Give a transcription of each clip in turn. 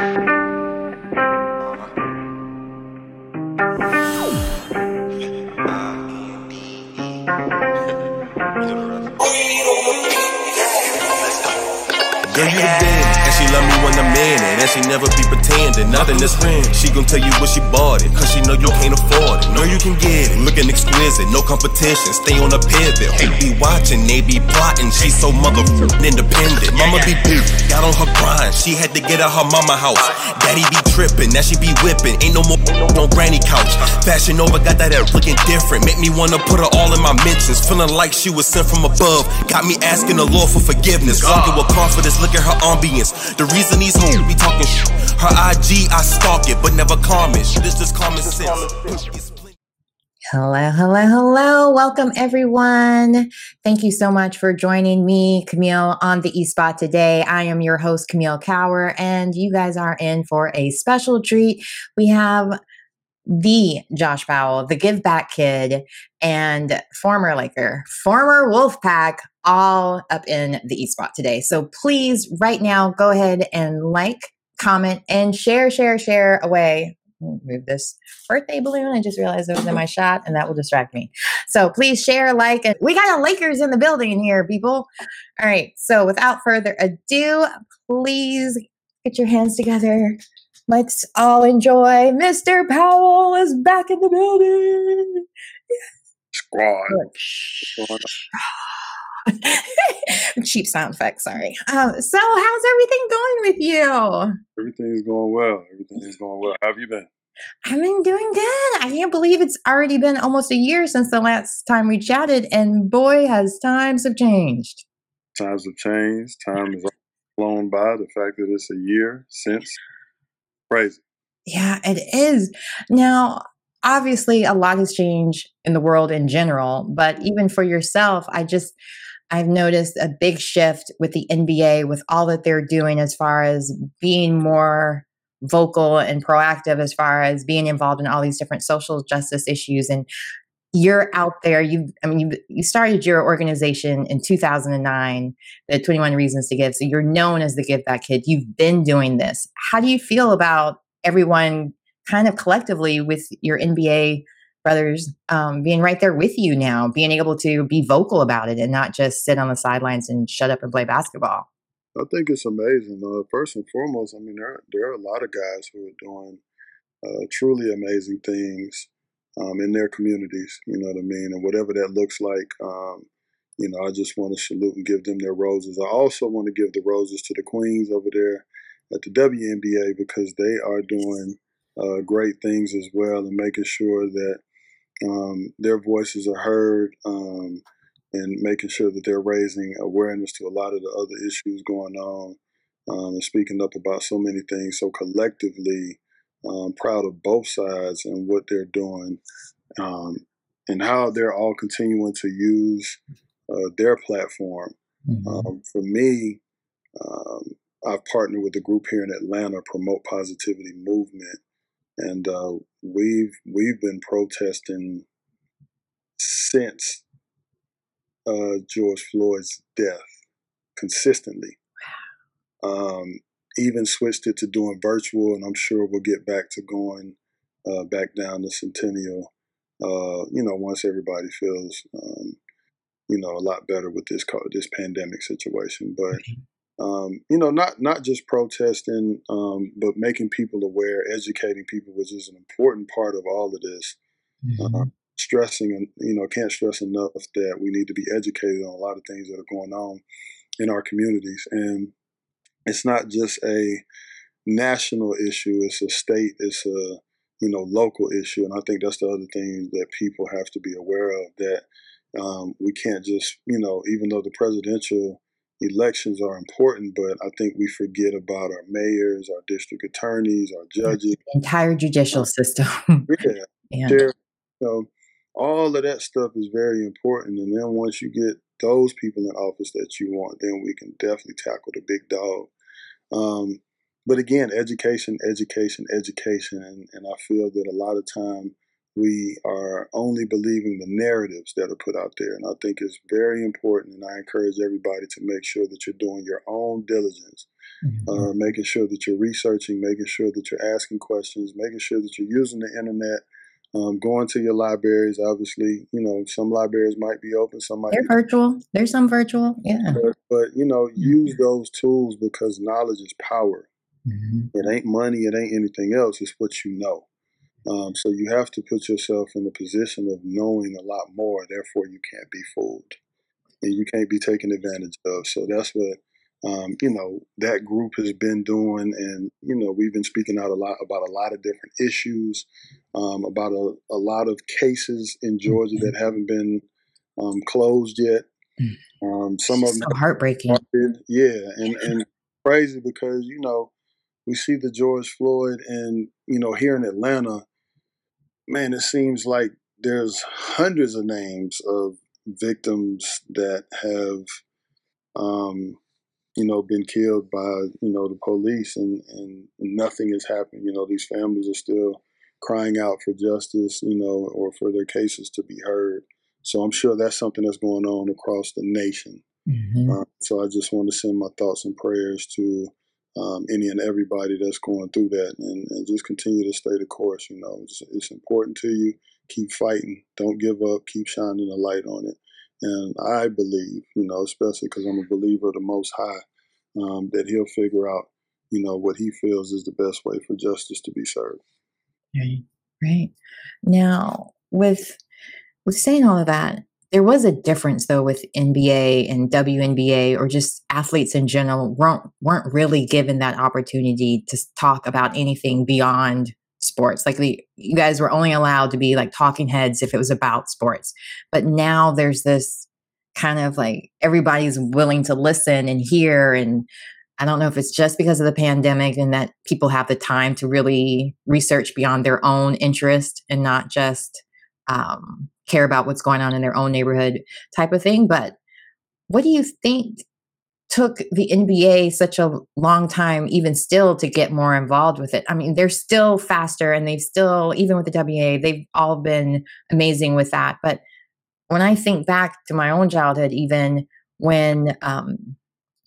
Girl, you the best. And she love me when I'm in. And she never be pretending. Nothing is real. She gon' tell you what she bought it. Cause she know you can't afford it. Know you can get it. Looking exquisite. No competition. Stay on a pivot. They be watching. They be plotting. She so motherfucking independent. Mama be big. Got on her grind. She had to get out her mama house. Daddy be tripping. Now she be whipping. Ain't no more on granny couch. Fashion over. Got that ass looking different. Make me wanna put her all in my mentions. Feeling like she was sent from above. Got me asking the Lord for forgiveness. Walking with confidence. Look at her ambience. The reason these hoes be talking sh- her IG, I stalk it, but never comment. This just common sense. Hello, hello, hello. Welcome, everyone. Thank you so much for joining me, Camille, on the E Spot today. I am your host, Camille Cower, and you guys are in for a special treat. We have the Josh Powell, the Give Back Kid, and former Laker, former Wolfpack, all up in the E Spot today. So please, right now, go ahead and like, comment, and share, share, share away. Move this birthday balloon. I just realized it was in my shot, and that will distract me. So please share, like, and we got a Lakers in the building here, people. All right. So without further ado, please get your hands together. Let's all enjoy. Mr. Powell is back in the building. Squad. Cheap sound effect, sorry. Uh, so, how's everything going with you? Everything's going well. Everything's going well. How have you been? I've been doing good. I can't believe it's already been almost a year since the last time we chatted, and boy, has times have changed. Times have changed. Time has flown by. The fact that it's a year since, crazy. Yeah, it is. Now, obviously, a lot has changed in the world in general, but even for yourself, I just, I've noticed a big shift with the NBA with all that they're doing as far as being more vocal and proactive as far as being involved in all these different social justice issues. And you're out there you i mean you, you started your organization in 2009 the 21 reasons to give so you're known as the give back kid. You've been doing this. How do you feel about everyone kind of collectively with your nba brothers um, being right there with you now being able to be vocal about it and not just sit on the sidelines and shut up and play basketball I think it's amazing. Uh, first and foremost, I mean, there, there are a lot of guys who are doing uh, truly amazing things um, in their communities, you know what I mean? And whatever that looks like, um, you know, I just want to salute and give them their roses. I also want to give the roses to the Queens over there at the WNBA because they are doing uh, great things as well and making sure that um, their voices are heard um, and making sure that they're raising awareness to a lot of the other issues going on um, and speaking up about so many things. So collectively, um, proud of both sides and what they're doing um, and how they're all continuing to use uh, their platform. Mm-hmm. for me, um, I've partnered with a group here in Atlanta, Promote Positivity Movement, and uh, we've we've been protesting since uh, George Floyd's death consistently. Um, even switched it to doing virtual, and I'm sure we'll get back to going uh, back down to Centennial. Uh, you know, once everybody feels, um, you know, a lot better with this this pandemic situation. But um, you know, not not just protesting, um, but making people aware, educating people, which is an important part of all of this. Mm-hmm. Uh, stressing and you know can't stress enough that we need to be educated on a lot of things that are going on in our communities and it's not just a national issue it's a state it's a you know local issue and i think that's the other thing that people have to be aware of that um, we can't just you know even though the presidential elections are important but i think we forget about our mayors our district attorneys our judges the entire judicial system yeah, yeah. Sheriff, you know, all of that stuff is very important. And then once you get those people in office that you want, then we can definitely tackle the big dog. Um, but again, education, education, education. And, and I feel that a lot of time we are only believing the narratives that are put out there. And I think it's very important. And I encourage everybody to make sure that you're doing your own diligence mm-hmm. uh, making sure that you're researching, making sure that you're asking questions, making sure that you're using the internet. Um, going to your libraries, obviously, you know, some libraries might be open, some might They're be virtual. There's some virtual, yeah. But, but you know, mm-hmm. use those tools because knowledge is power. Mm-hmm. It ain't money, it ain't anything else. It's what you know. Um, so you have to put yourself in a position of knowing a lot more. Therefore, you can't be fooled, and you can't be taken advantage of. So that's what um, you know that group has been doing, and you know we've been speaking out a lot about a lot of different issues, um, about a, a, lot of cases in Georgia that haven't been um, closed yet. Um, some of them so heartbreaking. Yeah, and and crazy because you know we see the George Floyd, and you know here in Atlanta man, it seems like there's hundreds of names of victims that have, um, you know, been killed by you know the police, and and nothing has happened. You know, these families are still crying out for justice, you know, or for their cases to be heard. So I'm sure that's something that's going on across the nation. Mm-hmm. Uh, so I just want to send my thoughts and prayers to um, any and everybody that's going through that, and, and, just continue to stay the course. You know, it's, it's, important to you. Keep fighting. Don't give up. Keep shining the light on it. And I believe, you know, especially because I'm a believer of the Most High, um, that He'll figure out, you know, what He feels is the best way for justice to be served. Right. Right. Now, with with saying all of that, there was a difference though with NBA and WNBA or just athletes in general weren't weren't really given that opportunity to talk about anything beyond sports. Like the, you guys were only allowed to be like talking heads if it was about sports. But now there's this kind of like everybody's willing to listen and hear and I don't know if it's just because of the pandemic and that people have the time to really research beyond their own interest and not just um, care about what's going on in their own neighborhood type of thing. But what do you think took the NBA such a long time, even still, to get more involved with it? I mean, they're still faster and they've still, even with the WA, they've all been amazing with that. But when I think back to my own childhood, even when, um,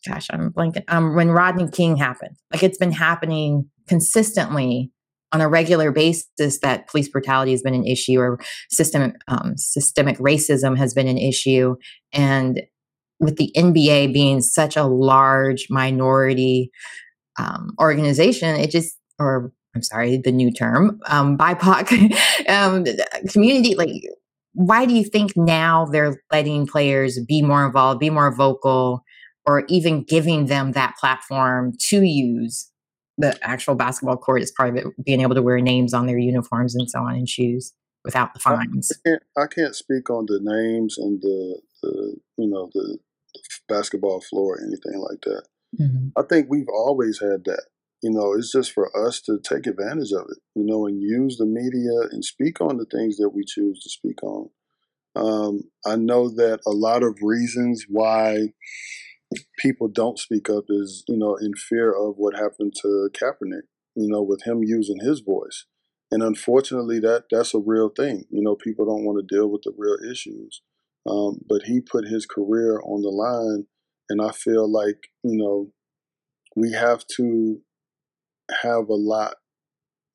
gosh, I'm blanking, um, when Rodney King happened, like it's been happening consistently on a regular basis that police brutality has been an issue or systemic um, systemic racism has been an issue. And with the NBA being such a large minority um, organization it just or I'm sorry the new term um, BIPOC um, community like why do you think now they're letting players be more involved be more vocal or even giving them that platform to use the actual basketball court is part of it being able to wear names on their uniforms and so on and shoes without the fines. I can't, I can't speak on the names and the, the you know the, the basketball floor or anything like that. Mm-hmm. I think we've always had that. You know, it's just for us to take advantage of it. You know, and use the media and speak on the things that we choose to speak on. Um, I know that a lot of reasons why people don't speak up is, you know, in fear of what happened to Kaepernick, you know, with him using his voice. And unfortunately, that that's a real thing. You know, people don't want to deal with the real issues. Um, but he put his career on the line, and I feel like you know we have to have a lot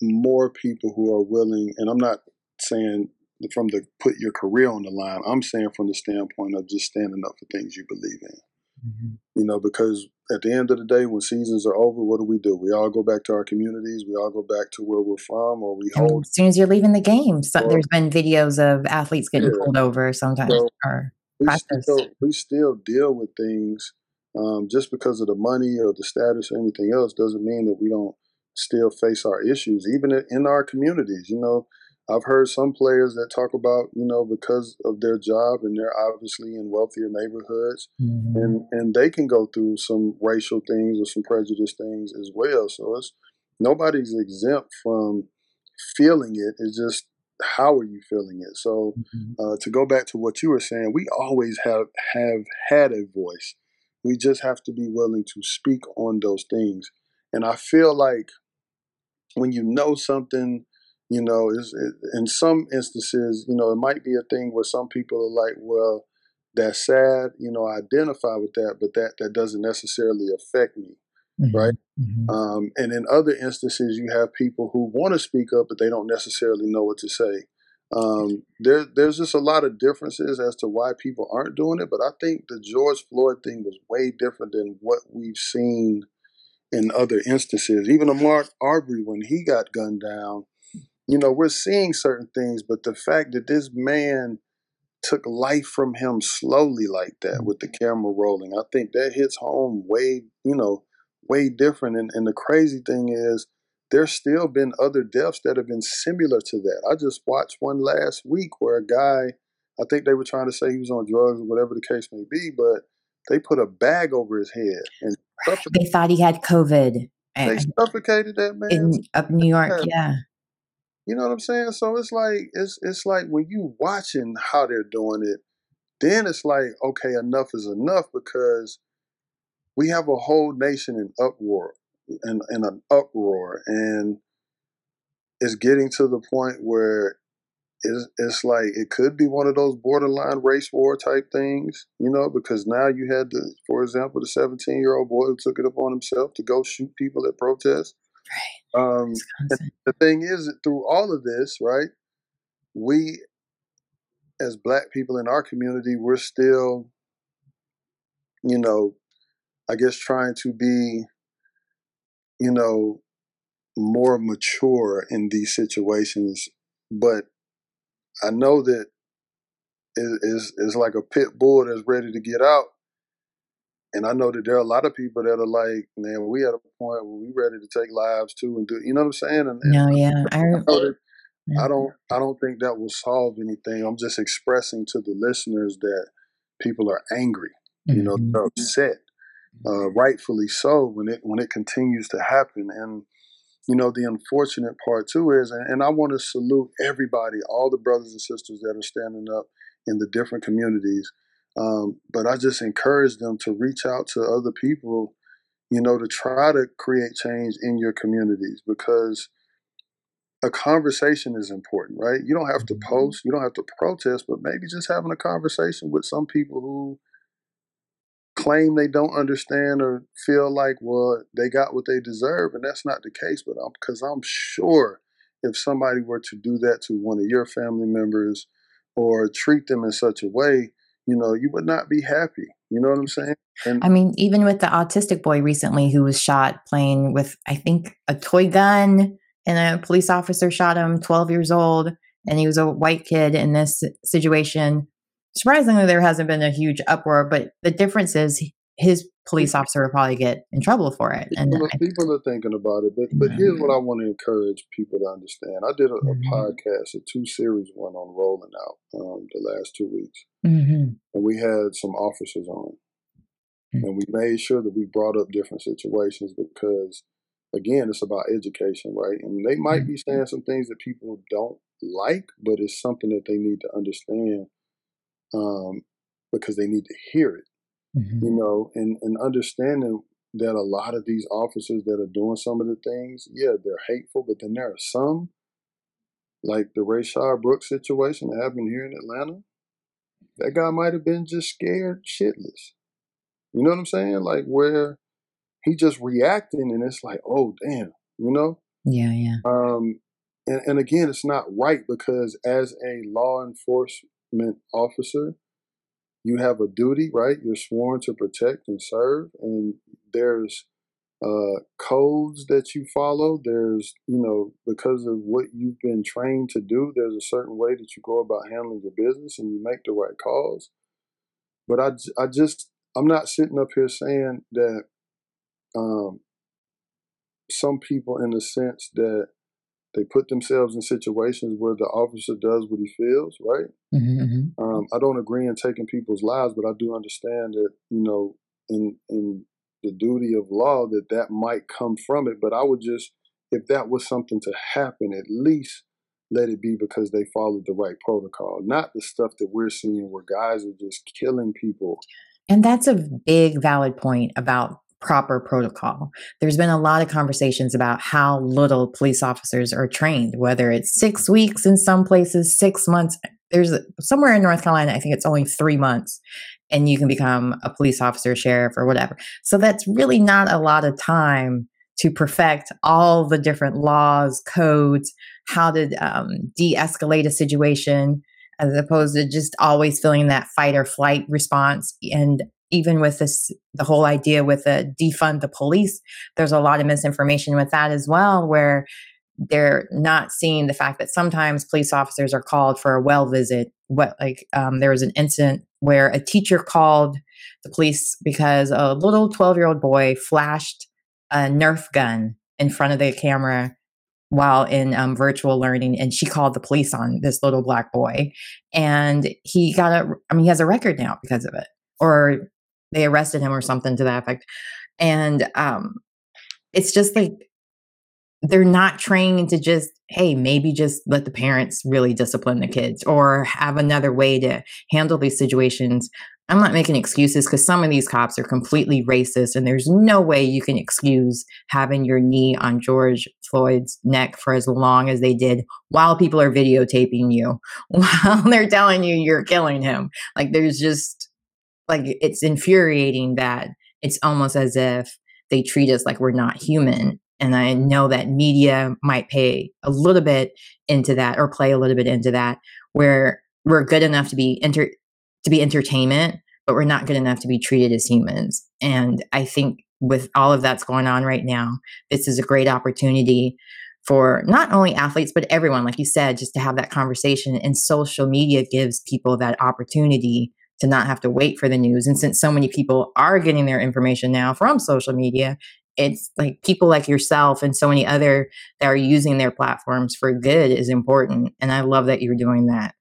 more people who are willing. And I'm not saying from the put your career on the line. I'm saying from the standpoint of just standing up for things you believe in. Mm-hmm. You know, because at the end of the day, when seasons are over, what do we do? We all go back to our communities. We all go back to where we're from, or we hold. As soon as you're leaving the game, so there's been videos of athletes getting yeah. pulled over sometimes. So or we still, we still deal with things um, just because of the money or the status or anything else doesn't mean that we don't still face our issues, even in our communities. You know, I've heard some players that talk about, you know, because of their job and they're obviously in wealthier neighborhoods mm-hmm. and, and they can go through some racial things or some prejudice things as well. So it's nobody's exempt from feeling it. It's just how are you feeling it? So mm-hmm. uh, to go back to what you were saying, we always have have had a voice. We just have to be willing to speak on those things. And I feel like when you know something you know, is in some instances, you know, it might be a thing where some people are like, well, that's sad, you know, I identify with that, but that that doesn't necessarily affect me. mm-hmm. right? Mm-hmm. Um, and in other instances, you have people who want to speak up, but they don't necessarily know what to say. Um, there, there's just a lot of differences as to why people aren't doing it. But I think the George Floyd thing was way different than what we've seen in other instances. Even Ahmaud Arbery, when he got gunned down, you know, we're seeing certain things, but the fact that this man took life from him slowly like that with the mm-hmm. camera rolling, I think that hits home way, you know, way different. And, and the crazy thing is, there's still been other deaths that have been similar to that. I just watched one last week where a guy, I think they were trying to say he was on drugs or whatever the case may be, but they put a bag over his head and they thought he had COVID. They suffocated that man in up New York. Yeah. You know what I'm saying? So it's like it's it's like when you watching how they're doing it, then it's like okay, enough is enough because we have a whole nation in uproar in, in an uproar and it's getting to the point where it's, it's like it could be one of those borderline race war type things, you know, because now you had the, for example, the 17 year old boy who took it upon himself to go shoot people at protests. Right. Um, the thing is, through all of this, right, we as black people in our community, we're still, you know, I guess trying to be, you know, more mature in these situations. But I know that it is is like a pit bull that's ready to get out. And I know that there are a lot of people that are like, man, we at a point where we ready to take lives too and do you know what I'm saying? And, no, yeah. I, I, I don't I don't think that will solve anything. I'm just expressing to the listeners that people are angry. You know, mm-hmm. they're upset. Uh, rightfully so when it when it continues to happen. And you know, the unfortunate part too is, and, and I want to salute everybody, all the brothers and sisters that are standing up in the different communities. Um, but I just encourage them to reach out to other people, you know, to try to create change in your communities because a conversation is important, right? You don't have to mm-hmm. post, you don't have to protest, but maybe just having a conversation with some people who claim they don't understand or feel like, well, they got what they deserve, and that's not the case. But I'm because I'm sure if somebody were to do that to one of your family members or treat them in such a way, you know, you would not be happy. You know what I'm saying? And I mean, even with the autistic boy recently who was shot playing with, I think, a toy gun, and a police officer shot him, 12 years old, and he was a white kid in this situation surprisingly, there hasn't been a huge uproar, but the difference is his police officer will probably get in trouble for it. And people, are, people are thinking about it, but but here's what I want to encourage people to understand. I did a, a mm-hmm. podcast, a two series one on rolling out um, the last two weeks, mm-hmm. and we had some officers on, mm-hmm. and we made sure that we brought up different situations because, again, it's about education, right? And they might be mm-hmm. saying some things that people don't like, but it's something that they need to understand um, because they need to hear it. Mm-hmm. You know, and, and understanding that a lot of these officers that are doing some of the things, yeah, they're hateful, but then there are some, like the Rayshard Brooks situation that happened here in Atlanta. That guy might have been just scared shitless. You know what I'm saying? Like where he just reacting and it's like, oh damn, you know? Yeah, yeah. Um and, and again, it's not right because as a law enforcement officer, you have a duty, right? You're sworn to protect and serve, and there's uh, codes that you follow. There's, you know, because of what you've been trained to do, there's a certain way that you go about handling your business and you make the right calls. But I, I just, I'm not sitting up here saying that um, some people, in the sense that they put themselves in situations where the officer does what he feels, right? Mm-hmm, mm-hmm. Um, I don't agree in taking people's lives, but I do understand that you know, in in the duty of law, that that might come from it. But I would just, if that was something to happen, at least let it be because they followed the right protocol, not the stuff that we're seeing where guys are just killing people. And that's a big valid point about proper protocol. There's been a lot of conversations about how little police officers are trained, whether it's six weeks in some places, six months. There's somewhere in North Carolina, I think it's only three months. and you can become a police officer, sheriff, or whatever. So that's really not a lot of time to perfect all the different laws, codes, how to um, de escalate a situation, as opposed to just always feeling that fight or flight response. And even with this, the whole idea with the defund the police, there's a lot of misinformation with that as well, where they're not seeing the fact that sometimes police officers are called for a well visit. What like um, there was an incident where a teacher called the police because a little 12 year old boy flashed a Nerf gun in front of the camera while in um, virtual learning and she called the police on this little black boy and he got a i mean he has a record now because of it or they arrested him or something to that effect. And um it's just like they're not trained to just hey maybe just let the parents really discipline the kids or have another way to handle these situations. I'm not making excuses because some of these cops are completely racist and there's no way you can excuse having your knee on george floyd's neck for as long as they did while people are videotaping you while they're telling you you're killing him. Like there's just like it's infuriating that it's almost as if they treat us like we're not human and I know that media might pay a little bit into that or play a little bit into that, where we're good enough to be enter to be entertainment, but we're not good enough to be treated as humans. And I think with all of that's going on right now, this is a great opportunity for not only athletes but everyone like you said just to have that conversation and social media gives people that opportunity to not have to wait for the news and since so many people are getting their information now from social media it's like people like yourself and so many other that are using their platforms for good is important. And I love that you're doing that.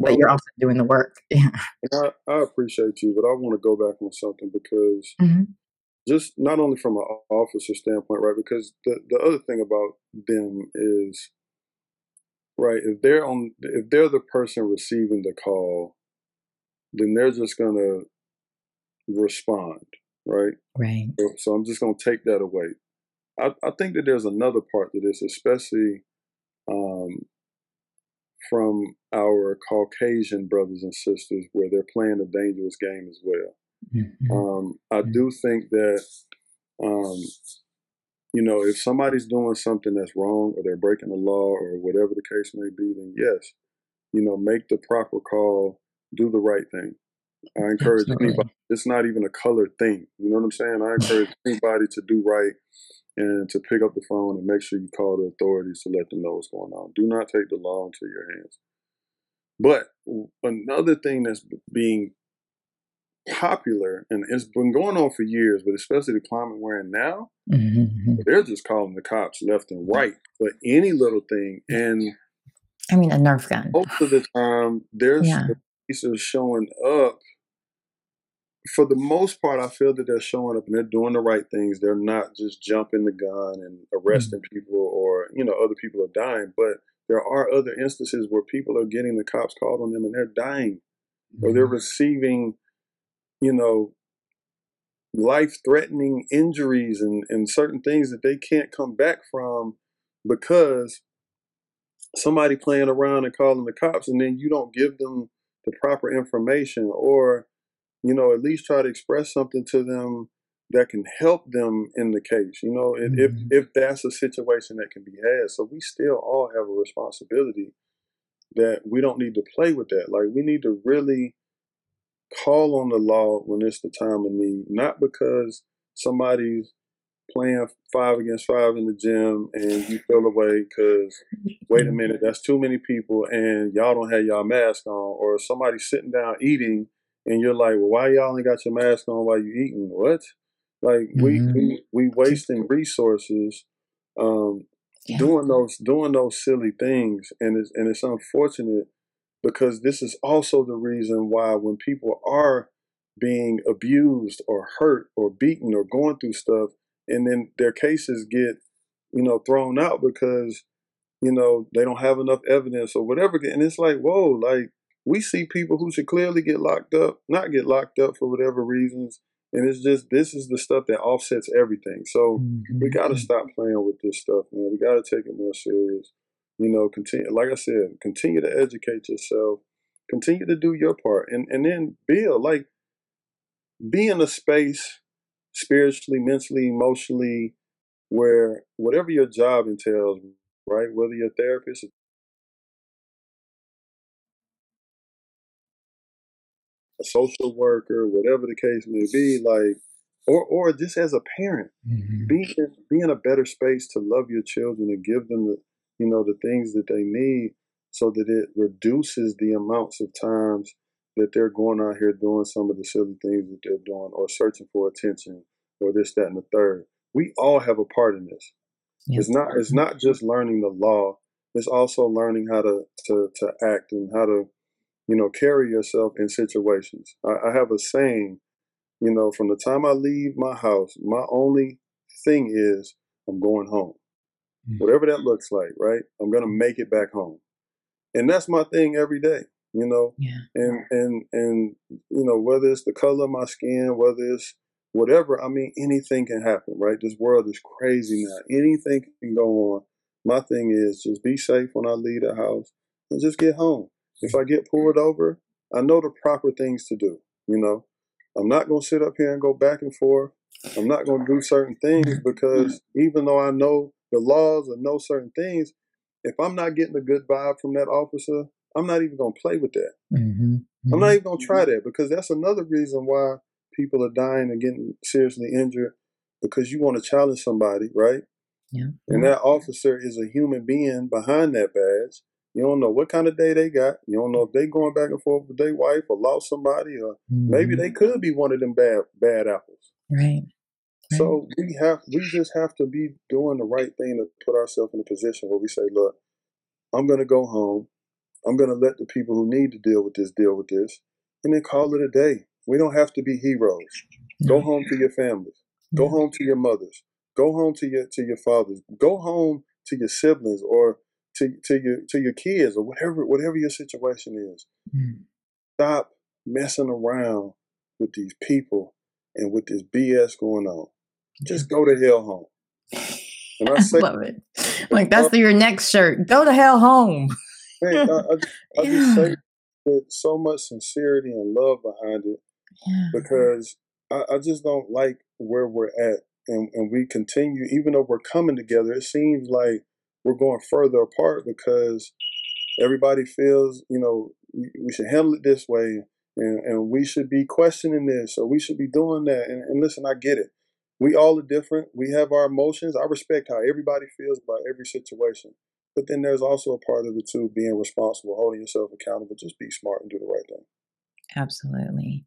But you're also doing the work. Yeah. I, I appreciate you, but I want to go back on something because mm-hmm. just not only from an officer standpoint, right? Because the, the other thing about them is right, if they're on if they're the person receiving the call, then they're just gonna respond right? Right. So, so I'm just going to take that away. I, I, think that there's another part to this, especially um, from our Caucasian brothers and sisters, where they're playing a dangerous game as well. Mm-hmm. Um, I mm-hmm. do think that, um, you know, if somebody's doing something that's wrong or they're breaking the law or whatever the case may be, then yes, you know, make the proper call, do the right thing. I encourage anybody. It's not even a colored thing. You know what I'm saying? I encourage anybody to do right and to pick up the phone and make sure you call the authorities to let them know what's going on. Do not take the law into your hands. But another thing that's being popular and it's been going on for years, but especially the climate we're in now, mm-hmm. they're just calling the cops left and right for any little thing. And I mean, a Nerf gun. Most of the time, there's yeah. Pieces showing up for the most part, I feel that they're showing up and they're doing the right things. They're not just jumping the gun and arresting mm-hmm. people or, you know, other people are dying. But there are other instances where people are getting the cops called on them and they're dying mm-hmm. or they're mm-hmm. receiving, you know, life threatening injuries and, and certain things that they can't come back from because somebody playing around and calling the cops and then you don't give them the proper information or you know, at least try to express something to them that can help them in the case, you know, mm-hmm. if, if that's a situation that can be had. So we still all have a responsibility that we don't need to play with that. Like we need to really call on the law when it's the time of need, not because somebody's playing five against five in the gym and you feel away because wait a minute, that's too many people and y'all don't have y'all mask on, or somebody sitting down eating and you're like, well, why y'all ain't got your mask on while you eating? What? Like mm-hmm. we, we we wasting resources um, yeah. doing those doing those silly things, and it's and it's unfortunate because this is also the reason why when people are being abused or hurt or beaten or going through stuff, and then their cases get you know thrown out because you know they don't have enough evidence or whatever, and it's like whoa, like we see people who should clearly get locked up, not get locked up for whatever reasons. And it's just this is the stuff that offsets everything. So mm-hmm. we got to stop playing with this stuff, man. We got to take it more serious. You know, continue. Like I said, continue to educate yourself. Continue to do your part, and and then build. Like be in a space spiritually, mentally, emotionally, where whatever your job entails, right? Whether you're a therapist, a social worker, whatever the case may be, like, or or just as a parent, mm-hmm. be be in a better space to love your children and give them the you know the things that they need, so that it reduces the amounts of times that they're going out here doing some of the silly things that they're doing, or searching for attention, or this, that, and the third. We all have a part in this. It's not it's not just learning the law. It's also learning how to to to act and how to you know, carry yourself in situations. I, I have a saying, you know, from the time I leave my house, my only thing is I'm going home. Mm-hmm. Whatever that looks like, right? I'm gonna make it back home. And that's my thing every day, you know. Yeah. And and and you know, whether it's the color of my skin, whether it's whatever, I mean anything can happen, right? This world is crazy now. Anything can go on. My thing is just be safe when I leave the house and just get home. If I get pulled over, I know the proper things to do. You know, I'm not going to sit up here and go back and forth. I'm not going to do certain things mm-hmm. because mm-hmm. even though I know the laws and know certain things, if I'm not getting a good vibe from that officer, I'm not even going to play with that. Mm-hmm. Mm-hmm. I'm not even going to try that because that's another reason why people are dying and getting seriously injured because you want to challenge somebody, right? Yeah. And that officer is a human being behind that badge. You don't know what kind of day they got. You don't know if they going back and forth with their wife or lost somebody, or mm-hmm. maybe they could be one of them bad bad apples. Right. So we have we just have to be doing the right thing to put ourselves in a position where we say, look, I'm gonna go home. I'm gonna let the people who need to deal with this deal with this, and then call it a day. We don't have to be heroes. Go home to your families. Go home to your mothers. Go home to your to your fathers. Go home to your siblings or to, to your to your kids or whatever whatever your situation is. Mm. Stop messing around with these people and with this BS going on. Just go to hell home. And I, say, love it. Like that's your next shirt. Go to hell home. Man, I, I, I yeah. just say with so much sincerity and love behind it yeah. because I, I, just don't like where we're at. And, and we continue, even though we're coming together, it seems like we're going further apart because everybody feels, you know, we should handle it this way and, and we should be questioning this or we should be doing that. And, and listen, I get it. We all are different. We have our emotions. I respect how everybody feels about every situation. But then there's also a part of it too, being responsible, holding yourself accountable. Just be smart and do the right thing. Absolutely.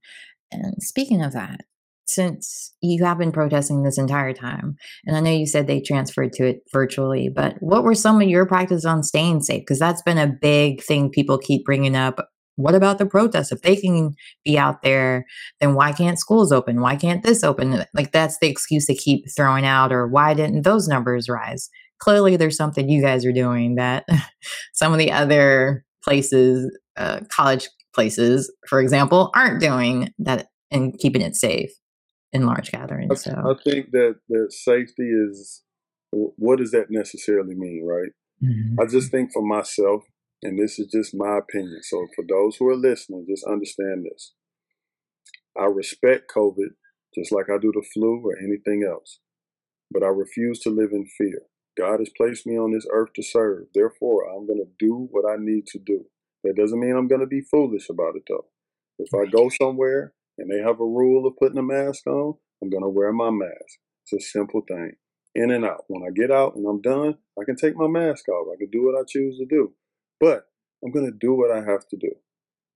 And speaking of that, since you have been protesting this entire time, and I know you said they transferred to it virtually, but what were some of your practices on staying safe? Because that's been a big thing people keep bringing up. What about the protests? If they can be out there, then why can't schools open? Why can't this open? Like that's the excuse they keep throwing out, or why didn't those numbers rise? Clearly, there's something you guys are doing that some of the other places, uh, college places, for example, aren't doing that and keeping it safe in large gatherings. So I think that that safety is what does that necessarily mean, right? Mm-hmm. I just think for myself, and this is just my opinion. So for those who are listening, just understand this. I respect COVID just like I do the flu or anything else, but I refuse to live in fear. God has placed me on this earth to serve. Therefore, I'm going to do what I need to do. That doesn't mean I'm going to be foolish about it, though. If I go somewhere and they have a rule of putting a mask on, I'm going to wear my mask. It's a simple thing. In and out. When I get out and I'm done, I can take my mask off. I can do what I choose to do. But I'm going to do what I have to do.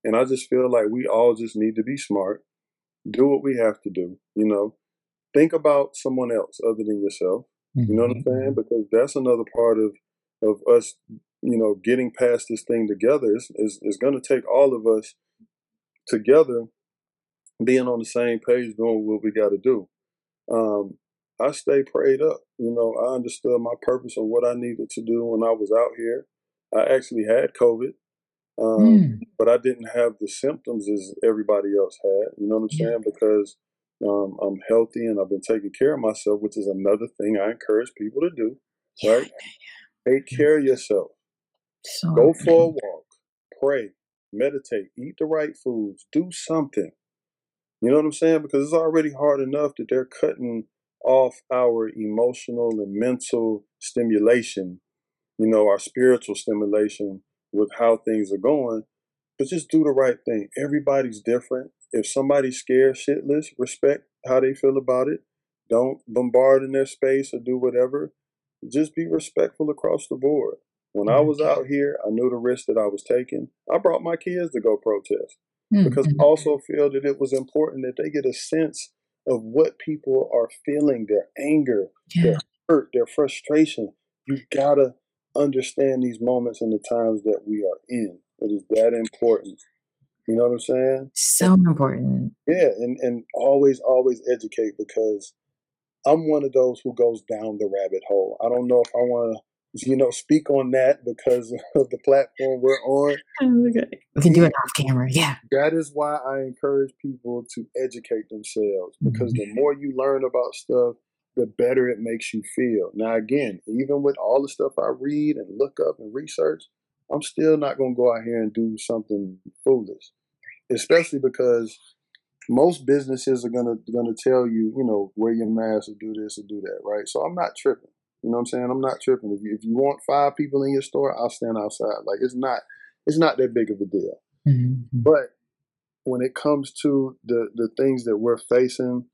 And I just feel like we all just need to be smart, do what we have to do, you know. Think about someone else other than yourself. You know what I'm saying? Mm-hmm. Because that's another part of of us, you know, getting past this thing together. It's, it's, it's going to take all of us together being on the same page, doing what we got to do. Um, I stay prayed up. You know, I understood my purpose and what I needed to do when I was out here. I actually had COVID, um, mm. but I didn't have the symptoms as everybody else had. You know what I'm saying? Because um, I'm healthy and I've been taking care of myself, which is another thing I encourage people to do. Yeah. Right? Take care of yourself. So Go for a walk. Pray. Meditate. Eat the right foods. Do something You know what I'm saying? Because it's already hard enough that they're cutting off our emotional and mental stimulation, you know, our spiritual stimulation with how things are going. But just do the right thing. Everybody's different. If somebody's scared shitless, respect how they feel about it. Don't bombard in their space or do whatever. Just be respectful across the board. When I was mm-hmm. out here, I knew the risk that I was taking. I brought my kids to go protest because I also feel that it was important that they get a sense of what people are feeling their anger, their hurt, their frustration. You gotta understand these moments and the times that we are in. It is that important. You know what I'm saying? So important. Yeah, and, and always, always educate because I'm one of those who goes down the rabbit hole. I don't know if I want to, you know, speak on that because of the platform we're on. Okay. We can do it off camera. Yeah. That is why I encourage people to educate themselves because Mm-hmm. the more you learn about stuff, the better it makes you feel. Now, again, even with all the stuff I read and look up and research, I'm still not going to go out here and do something foolish, especially because most businesses are gonna gonna tell you, you know, wear your mask or do this or do that, right? So I'm not tripping. You know what I'm saying? I'm not tripping. If you, if you want five people in your store, I'll stand outside. Like it's not it's not that big of a deal. Mhm. But when it comes to the the things that we're facing,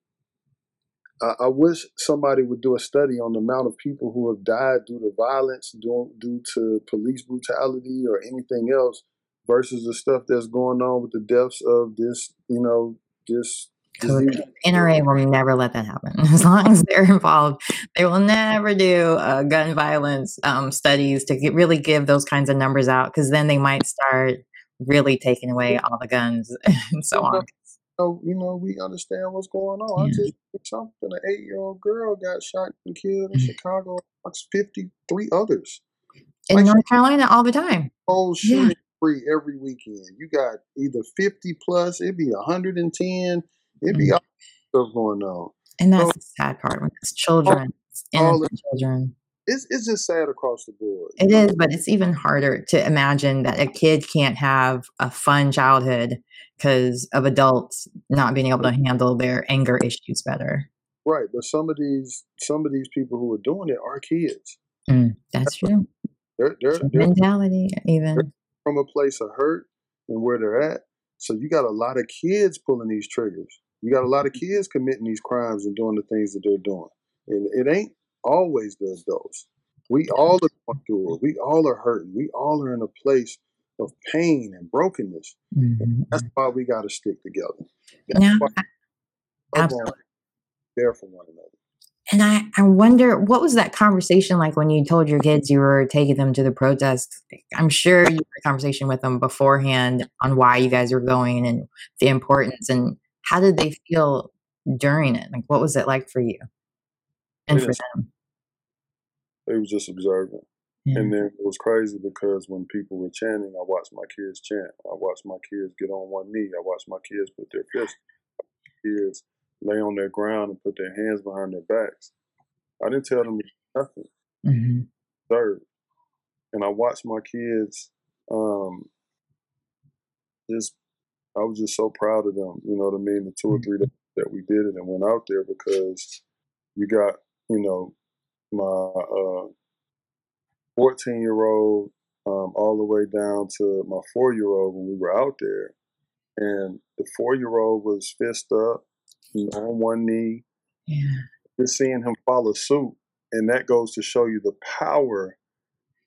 I, I wish somebody would do a study on the amount of people who have died due to violence, due, due to police brutality or anything else, versus the stuff that's going on with the deaths of this, you know, this disease. NRA will never let that happen. As long as they're involved, they will never do uh, gun violence um, studies to get, really give those kinds of numbers out because then they might start really taking away all the guns and so You know, so, you know, we understand what's going on. I just something. An eight year old girl got shot and killed in Mm. Chicago. Amongst 53 others. In Like North Carolina, all the time. Yeah. shooting spree every weekend. You got either 50 plus, it'd be 110, it'd be Mm. all stuff going on. And So that's the sad part when it's children, it's all innocent children. It's, it's just sad across the board. It is, know, but it's even harder to imagine that a kid can't have a fun childhood because of adults not being able to handle their anger issues better. right. But some of these some of these people who are doing it are kids. Mm, that's true. They're they're they're, mentality, they're even. from a place of hurt and where they're at. So you got a lot of kids pulling these triggers. You got a lot of kids committing these crimes and doing the things that they're doing. And it ain't always the adults. We all are going through it. We all are hurting. We all are in a place of pain and brokenness. And Mhm. that's why we got to stick together. That's No, why we're absolutely. to there for one another. And I, I wonder what was that conversation like when you told your kids you were taking them to the protest? I'm sure you had a conversation with them beforehand on why you guys were going and the importance and how did they feel during it? Like what was it like for you and for them? They was just observing. Yeah. And then it was crazy because when people were chanting, I watched my kids chant. I watched my kids get on one knee. I watched my kids put their fists. Kids lay on their ground and put their hands behind their backs. I didn't tell them nothing. hmm Third, and I watched my kids. Um, just I was just so proud of them. You know what I mean? The two or three days that we did it and went out there because you got you know my uh, 14 year old um, all the way down to my four year old when we were out there. And the four year old was fist up, on one knee. Yeah. Just seeing him follow suit. And that goes to show you the power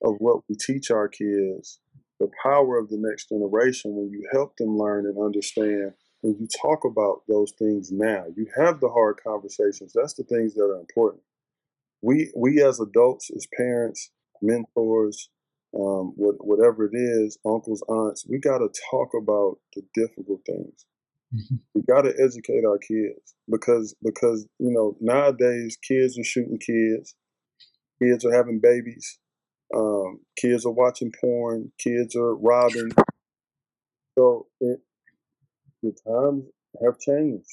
of what we teach our kids, the power of the next generation when you help them learn and understand. When you talk about those things now, you have the hard conversations. That's the things that are important. We we as adults, as parents, mentors, um, what, whatever it is, uncles, aunts, we got to talk about the difficult things. Mhm. We got to educate our kids because because you know nowadays kids are shooting kids, kids are having babies, um, kids are watching porn, kids are robbing. So it, the times have changed.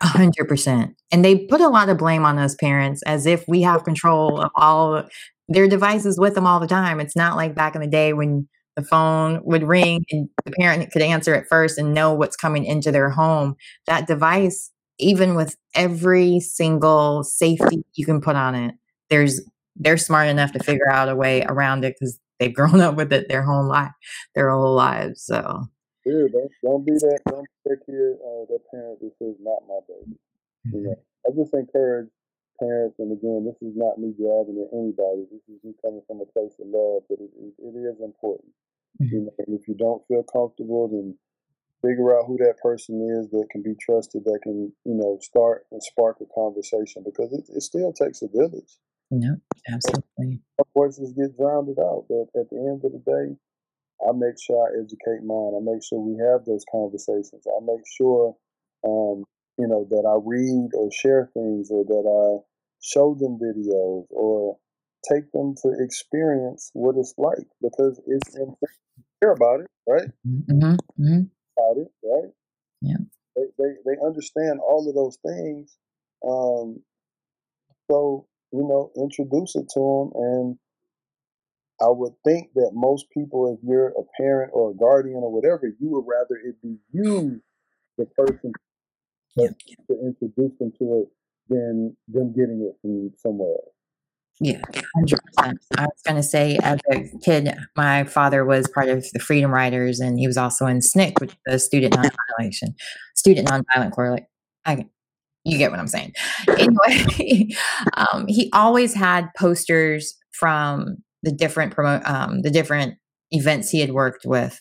A hundred percent. And they put a lot of blame on us parents as if we have control of all their devices with them all the time. It's not like back in the day when the phone would ring and the parent could answer it first and know what's coming into their home. That device, even with every single safety you can put on it, there's they're smart enough to figure out a way around it because they've grown up with it their whole life, their whole lives. So yeah, don't don't be that don't be that kid, uh, that parent that says not my baby. You mm-hmm. know, I just encourage parents, and again, this is not me driving at anybody. This is me coming from a place of love, but it, it, it is important. Mm-hmm. You know, and if you don't feel comfortable, then figure out who that person is that can be trusted, that can you know start and spark a conversation because it, it still takes a village. No, absolutely. Our voices get drowned out, but at the end of the day, I make sure I educate mine. I make sure we have those conversations. I make sure, um, you know, that I read or share things or that I show them videos or take them to experience what it's like because it's important care about it, right? Mm-hmm. Mm-hmm. About it, right? Yeah. They, they, they understand all of those things. Um, so, you know, introduce it to them. And I would think that most people, if you're a parent or a guardian or whatever, you would rather it be you, the person, yeah. to introduce them to it than them getting it from somewhere else. Yeah, 100%. I was going to say, as a kid, my father was part of the Freedom Riders, and he was also in SNCC, which is the Student Nonviolent Student Nonviolent Correlate. I, you get what I'm saying. Anyway, um, he always had posters from the different promote um, the different events he had worked with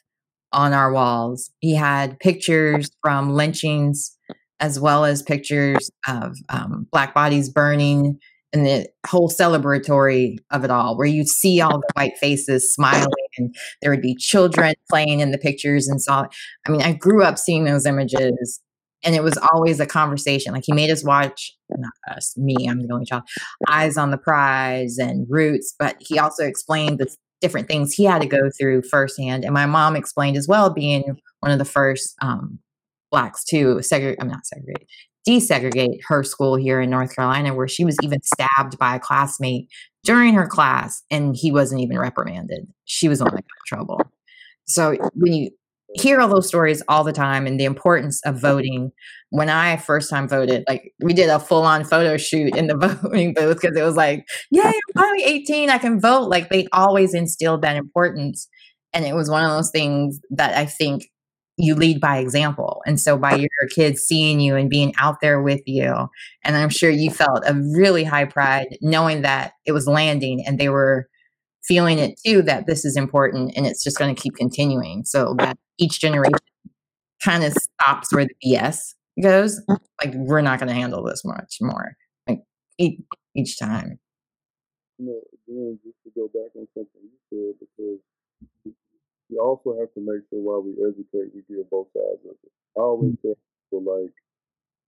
on our walls. He had pictures from lynchings as well as pictures of um, black bodies burning and the whole celebratory of it all, where you see all the white faces smiling, and there would be children playing in the pictures and so. I mean, I grew up seeing those images, and it was always a conversation. Like he made us watch, not us, me, I'm the only child, Eyes on the Prize and Roots, but he also explained the different things he had to go through firsthand, and my mom explained as well, being one of the first um, blacks to segregate. I'm not segregate desegregate her school here in North Carolina, where she was even stabbed by a classmate during her class, and he wasn't even reprimanded. She was on the trouble. So when you hear all those stories all the time and the importance of voting, when I first time voted, like we did a full on photo shoot in the voting booth because it was like, yay, I'm finally 18, I can vote. Like they always instilled that importance. And it was one of those things that I think you lead by example. And so by your kids seeing you and being out there with you, and I'm sure you felt a really high pride knowing that it was landing and they were feeling it too that this is important and it's just going to keep continuing so that each generation kind of stops where the BS goes. Like we're not going to handle this much more. Like each, each time. You know, again, just to go back on something you said, because we also have to make sure while we educate, we hear both sides of it. I always mm. tell people, like,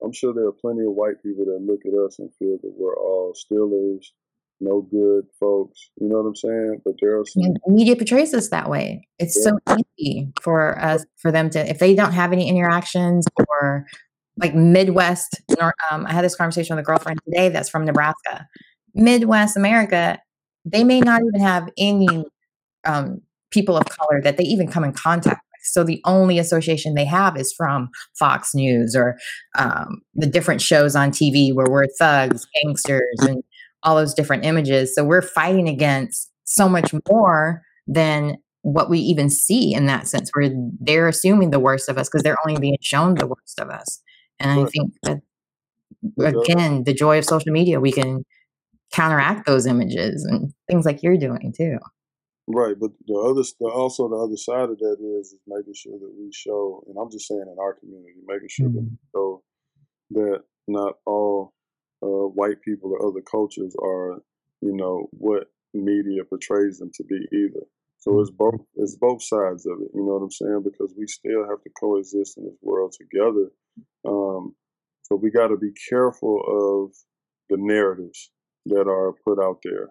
I'm sure there are plenty of white people that look at us and feel that we're all stealers, no good folks. You know what I'm saying? But there are some media portrays us that way. It's yeah. so easy for us for them to if they don't have any interactions or like Midwest. Um, I had this conversation with a girlfriend today that's from Nebraska. Midwest America, they may not even have any um, people of color that they even come in contact with. So the only association they have is from Fox News or um, the different shows on TV where we're thugs, gangsters, and all those different images. So we're fighting against so much more than what we even see in that sense, where they're assuming the worst of us because they're only being shown the worst of us. And I think that, again, the joy of social media, we can counteract those images and things like you're doing too. Right, but the other, the, also the other side of that is, is making sure that we show, and I'm just saying in our community, making sure mm-hmm. that we show that not all uh, white people or other cultures are, you know, what media portrays them to be either. So it's mm-hmm. both, it's both sides of it. You know what I'm saying? Because we still have to coexist in this world together. Um, so we got to be careful of the narratives that are put out there.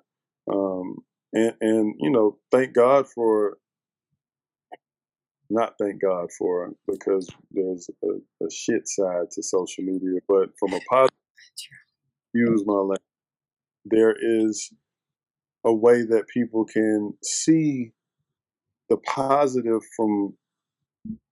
Um, and and you know thank God for not thank God for because there's a, a shit side to social media, but from a positive use my language, there is a way that people can see the positive from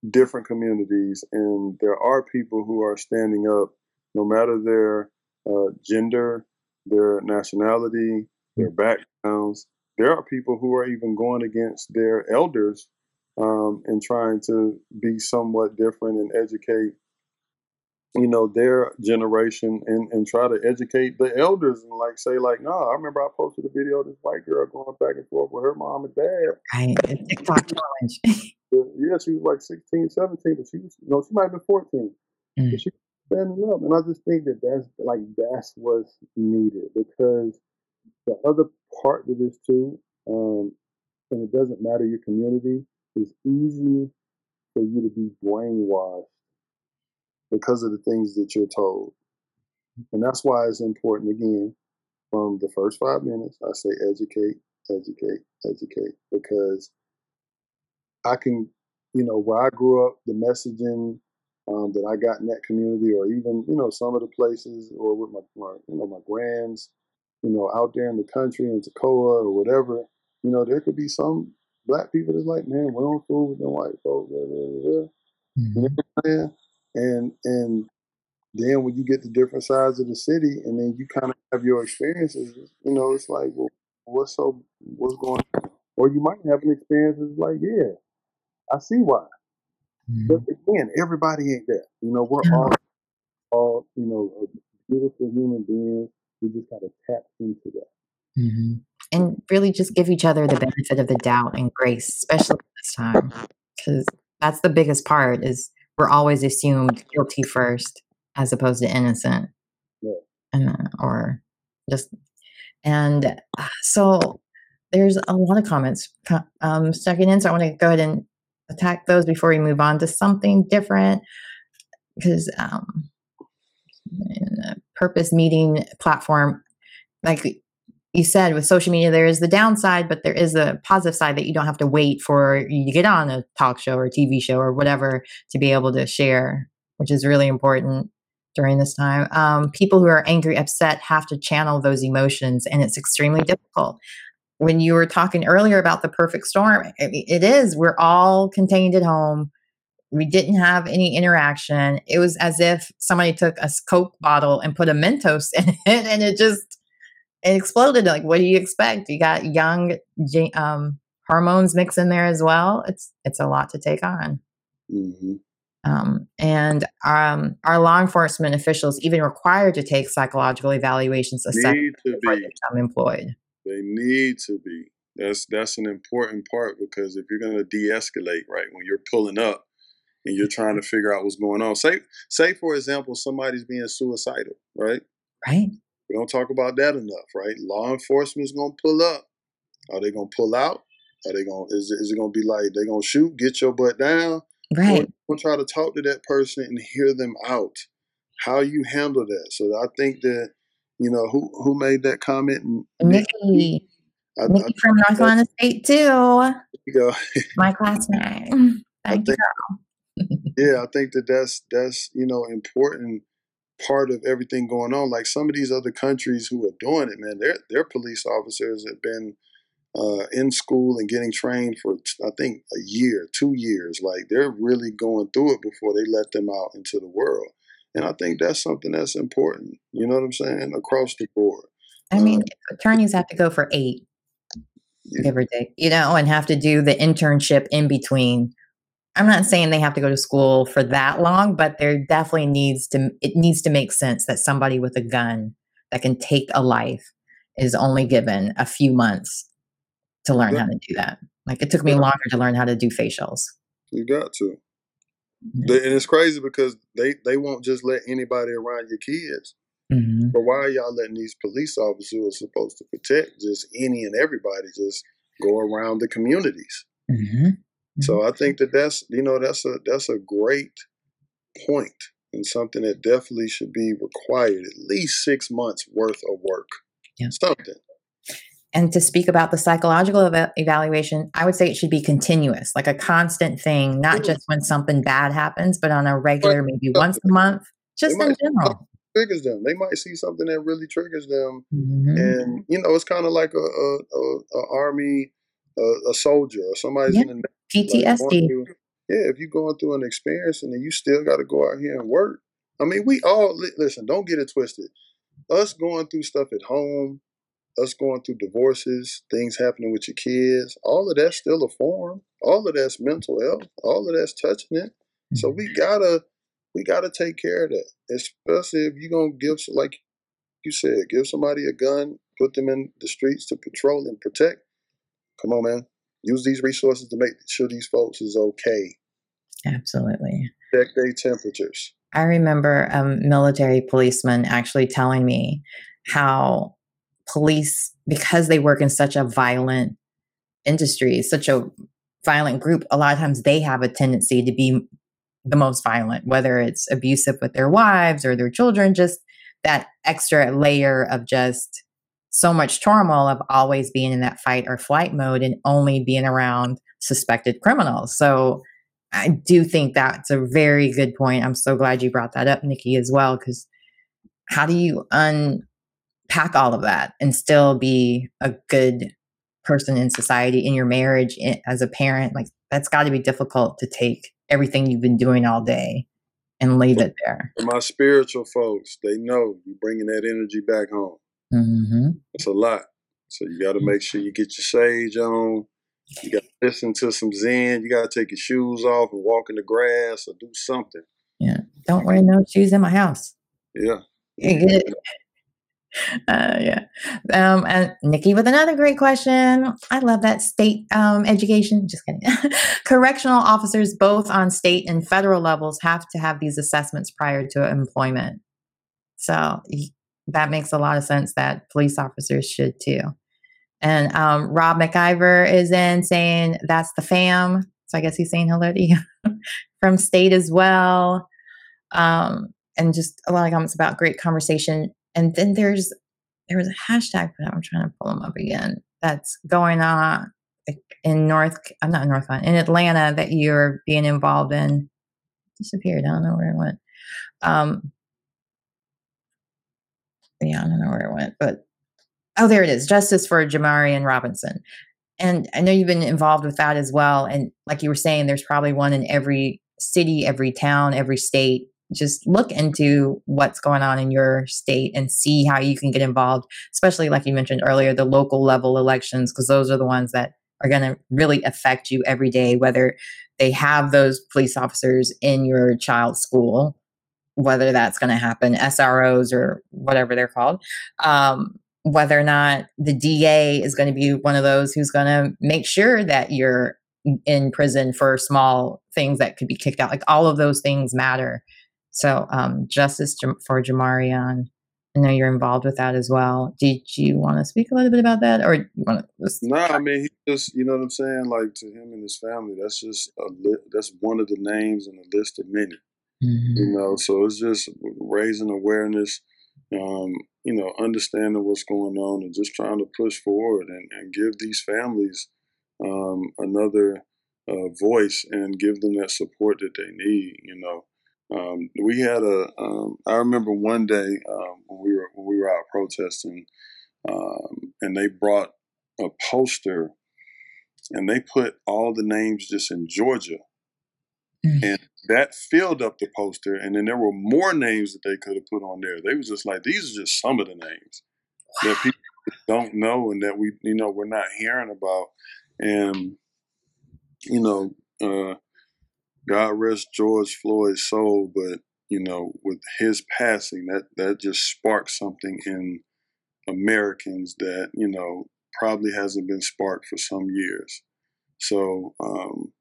different communities, and there are people who are standing up, no matter their uh, gender, their nationality, their backgrounds. There are people who are even going against their elders um, and trying to be somewhat different and educate, you know, their generation and, and try to educate the elders and like say like, no, nah, I remember I posted a video of this white girl going back and forth with her mom and dad. Right, TikTok challenge. yeah, she was like 16, 17, but she was, you know, she might have been 14. Mm. But she standing up. And I just think that that's like, that's what's needed because the other part to this too, um, and it doesn't matter your community, it's easy for you to be brainwashed because of the things that you're told. And that's why it's important, again, from the first five minutes, I say educate, educate, educate, because I can, you know, where I grew up, the messaging um, that I got in that community, or even, you know, some of the places, or with my, my you know, my grands, you know, out there in the country in Toccoa or whatever, you know, there could be some black people that's like, man, we don't fool with the white folks. Blah, blah, blah. Mm-hmm. And and then when you get to different sides of the city, and then you kind of have your experiences, you know, it's like, well, what's so, what's going on? Or you might have an experience that's like, yeah, I see why. Mm-hmm. But again, everybody ain't that. You know, we're all, all, you know, beautiful human beings. We just got to tap into that. Mm-hmm and really just give each other the benefit of the doubt and grace, especially this time, because that's the biggest part. Is we're always assumed guilty first as opposed to innocent, yeah. and or just and uh, so there's a lot of comments um, stuck in, so I want to go ahead and attack those before we move on to something different because um, purpose meeting platform like you said with social media there is the downside but there is a positive side that you don't have to wait for you to get on a talk show or tv show or whatever to be able to share which is really important during this time. Um, people who are angry upset have to channel those emotions and it's extremely difficult. When you were talking earlier about the perfect storm it is. We're all contained at home. We didn't have any interaction. It was as if somebody took a coke bottle and put a mentos in it and it just it exploded. Like, what do you expect? You got young um, hormones mixed in there as well. It's it's a lot to take on. Mm-hmm. Um, and um, our law enforcement officials even required to take psychological evaluations a need to before be. they become employed. They need to be. That's that's an important part because if you're going to de-escalate, right, when you're pulling up and you're trying to figure out what's going on. Say say for example, somebody's being suicidal, right? Right. We don't talk about that enough, right? Law enforcement is gonna pull up. Are they gonna pull out? Are they gonna is it, is it gonna be like they gonna shoot, get your butt down? Right. Or try to talk to that person and hear them out. How you handle that. So I think that you know who who made that comment. Nikki. I, Nikki I, from North Carolina State too. You go. My classmate. Thank think, you. yeah, I think that that's that's you know important part of everything going on. Like some of these other countries who are doing it, man, their their police officers have been uh, in school and getting trained for I think a year, two years. Like they're really going through it before they let them out into the world. And I think that's something that's important. You know what I'm saying? Across the board. I mean, uh, attorneys have to go for eight, yeah. give or take, you know, and have to do the internship in between I'm not saying they have to go to school for that long, but there definitely needs to it needs to make sense that somebody with a gun that can take a life is only given a few months to learn yeah. how to do that. Like it took me longer to learn how to do facials. You got to. Mm-hmm. and it's crazy because they they won't just let anybody around your kids. Mm-hmm. But why are y'all letting these police officers who are supposed to protect just any and everybody just go around the communities? Mm-hmm. So mm-hmm. I think that that's you know that's a that's a great point and something that definitely should be required at least six months worth of work. Yeah. Something. And to speak about the psychological ev- evaluation, I would say it should be continuous, like a constant thing, not just when something bad happens, but on a regular, maybe once a month, just in general. Triggers them. They might see something that really triggers them, mm-hmm. and you know, it's kind of like a, a, a, a army a, a soldier or somebody's Yeah. in the like, PTSD. through, yeah, if you're going through an experience and then you still got to go out here and work. I mean, we all li- listen. Don't get it twisted. Us going through stuff at home, us going through divorces, things happening with your kids, all of that's still a form. All of that's mental health. All of that's touching it. So mm-hmm. we gotta we gotta take care of that. Especially if you're gonna give like you said, give somebody a gun, put them in the streets to patrol and protect. Come on, man. Use these resources to make sure these folks is okay. Absolutely. Check their temperatures. I remember a military policeman actually telling me how police, because they work in such a violent industry, such a violent group, a lot of times they have a tendency to be the most violent, whether it's abusive with their wives or their children, just that extra layer of just so much turmoil of always being in that fight or flight mode and only being around suspected criminals. So I do think that's a very good point. I'm so glad you brought that up, Nikki, as well, because how do you unpack all of that and still be a good person in society in your marriage i- as a parent? Like that's got to be difficult to take everything you've been doing all day and leave it there. For my spiritual folks, they know you're bringing that energy back home. Mm-hmm. It's a lot. So you got to make sure you get your sage on. You got to listen to some Zen. You got to take your shoes off and walk in the grass or do something. Yeah. Don't wear no shoes in my house. Yeah. You get it? Uh, yeah. Um, and Nikki with another great question. I love that state um, education. Just kidding. Correctional officers, both on state and federal levels, have to have these assessments prior to employment. So that makes a lot of sense that police officers should too. And um, Rob McIver is in saying that's the fam. So I guess he's saying hello to you from state as well. Um, and just a lot of comments about great conversation. And then there's there was a hashtag, for but I'm trying to pull them up again. That's going on in North. I'm not in North Carolina, in Atlanta that you're being involved in. Disappeared. I don't know where it went. Um, yeah, I don't know where it went, but oh, there it is. Justice for Jamarian Robinson. And I know you've been involved with that as well. And like you were saying, there's probably one in every city, every town, every state. Just look into what's going on in your state and see how you can get involved, especially like you mentioned earlier, the local level elections, because those are the ones that are going to really affect you every day, whether they have those police officers in your child's school, whether that's going to happen, SROs or whatever they're called. Um, whether or not the DA is going to be one of those who's going to make sure that you're in prison for small things that could be kicked out. Like all of those things matter. So, um, justice for Jamarian. I know you're involved with that as well. Did you want to speak a little bit about that, or you want? Nah, I mean, he just, you know what I'm saying? Like to him and his family, that's just a li- that's one of the names in a list of many. You know, so it's just raising awareness, um, you know, understanding what's going on and just trying to push forward and, and give these families um, another uh, voice and give them that support that they need. You know, um, we had a. Um, I remember one day um, when we were when we were out protesting, um, and they brought a poster, and they put all the names just in Georgia, Mm. and that filled up the poster. And then there were more names that they could have put on there. They was just like, these are just some of the names that people don't know and that we, you know, we're not hearing about. And you know, uh, God rest George Floyd's soul, but you know, with his passing, that that just sparked something in Americans that you know probably hasn't been sparked for some years. So um,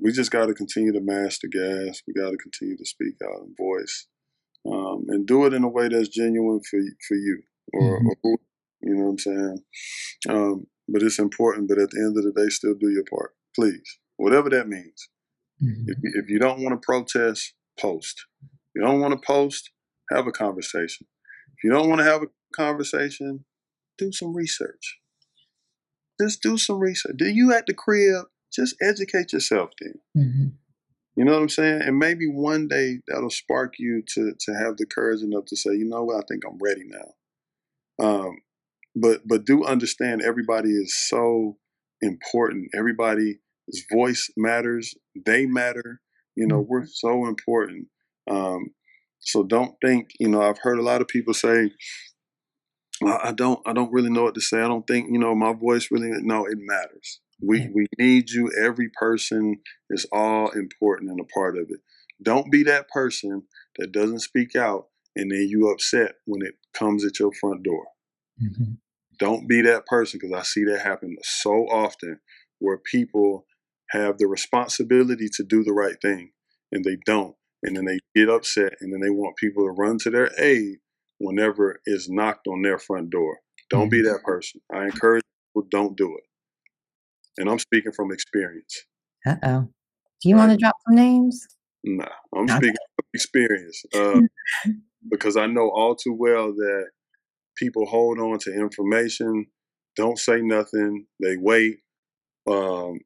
we just got to continue to mash the gas. We got to continue to speak out and voice, um, and do it in a way that's genuine for for you, or, Mhm. or you know what I'm saying. Um, but it's important. But at the end of the day, still do your part, please, whatever that means. Mhm. If if you don't want to protest, post. If you don't want to post, have a conversation. If you don't want to have a conversation, do some research. Just do some research. Do you at the crib? Just educate yourself then. Mhm. You know what I'm saying? And maybe one day that'll spark you to to have the courage enough to say, you know what, I think I'm ready now. Um, but but do understand everybody is so important. Everybody's voice matters. They matter. You know, we're so important. Um, so don't think. You know, I've heard a lot of people say, I don't I don't really know what to say. I don't think, you know, my voice really no, it matters. We we need you. Every person is all important and a part of it. Don't be that person that doesn't speak out and then you upset when it comes at your front door. Mm-hmm. Don't be that person because I see that happen so often where people have the responsibility to do the right thing and they don't. And then they get upset and then they want people to run to their aid whenever it's knocked on their front door. Don't be mm-hmm. that person. I encourage people, don't do it. And I'm speaking from experience. Uh oh. Do you right? want to drop some names? Nah, I'm okay. speaking from experience uh, because I know all too well that people hold on to information, don't say nothing, they wait, um,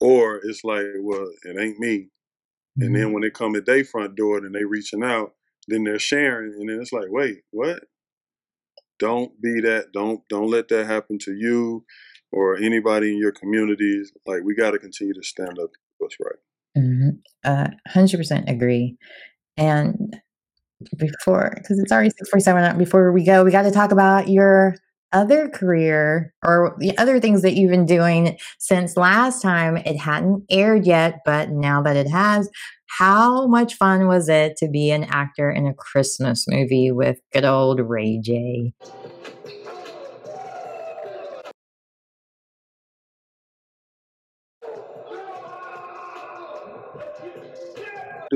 or it's like, well, it ain't me. Mm-hmm. And then mm-hmm. when they come at their front door and they reaching out, then they're sharing, and then it's like, wait, what? Don't be that. Don't don't let that happen to you or anybody in your communities. Like we got to continue to stand up. What's right. Mm-hmm. Uh, hundred percent agree. And before, because it's already six forty-seven. Before we go, we got to talk about your other career or the other things that you've been doing since last time it hadn't aired yet but now that it has how much fun was it to be an actor in a Christmas movie with good old Ray J?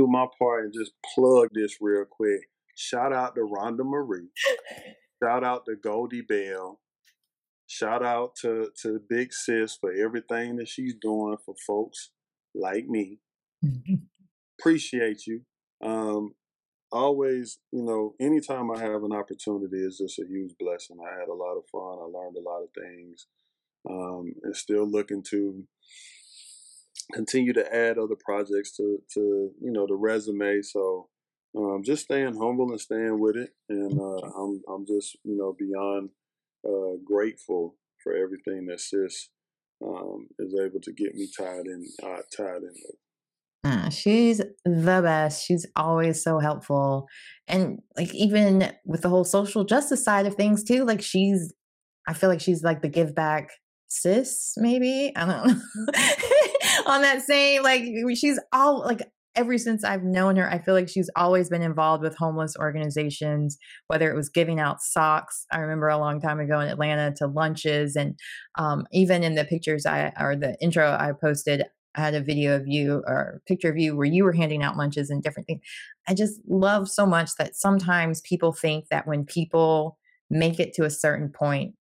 Do my part and just plug this real quick. Shout out to Rhonda Marie. Shout out to Goldie Bell. Shout out to, to Big Sis for everything that she's doing for folks like me. Appreciate you. Um, always, you know, anytime I have an opportunity is just a huge blessing. I had a lot of fun. I learned a lot of things, um, and still looking to continue to add other projects to to you know the resume. So um, just staying humble and staying with it, and uh, I'm I'm just you know beyond uh, grateful for everything that Sis um, is able to get me tied in uh, tied in with. Uh, she's the best. She's always so helpful. And like even with the whole social justice side of things too, like she's I feel like she's like the give back sis, maybe. I don't know. On that same, like she's all like ever since I've known her, I feel like she's always been involved with homeless organizations, whether it was giving out socks. I remember a long time ago in Atlanta to lunches, and um, even in the pictures I or the intro I posted, I had a video of you or picture of you where you were handing out lunches and different things. I just love so much that sometimes people think that when people make it to a certain point,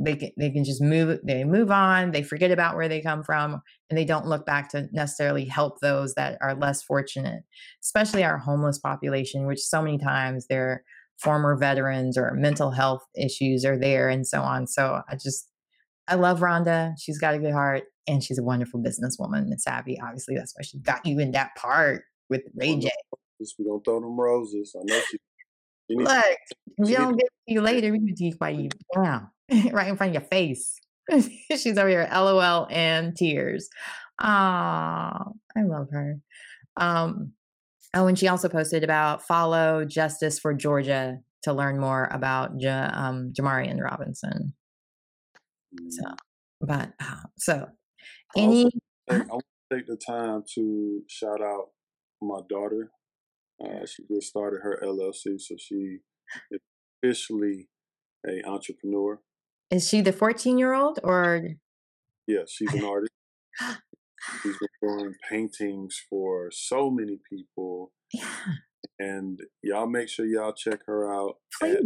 they can, they can just move they move on they forget about where they come from and they don't look back to necessarily help those that are less fortunate especially our homeless population which so many times they're former veterans or mental health issues are there and so on so i just i love rhonda she's got a good heart and she's a wonderful businesswoman and savvy. Obviously, that's why she got you in that part with Ray J. We don't throw them roses. I know she. she Look, we don't get to you later. We can teach by you now, right in front of your face. she's over here, LOL and tears. Ah, I love her. Um, oh, and she also posted about follow Justice for Georgia to learn more about ja, um, Jamarian Robinson. So, mm. but uh, so any? I want to take the time to shout out my daughter. Uh, she just started her LLC, so she is officially a entrepreneur. Is she the 14 year old or? Yeah, she's an artist. she's been doing paintings for so many people. Yeah. And y'all make sure y'all check her out Please. at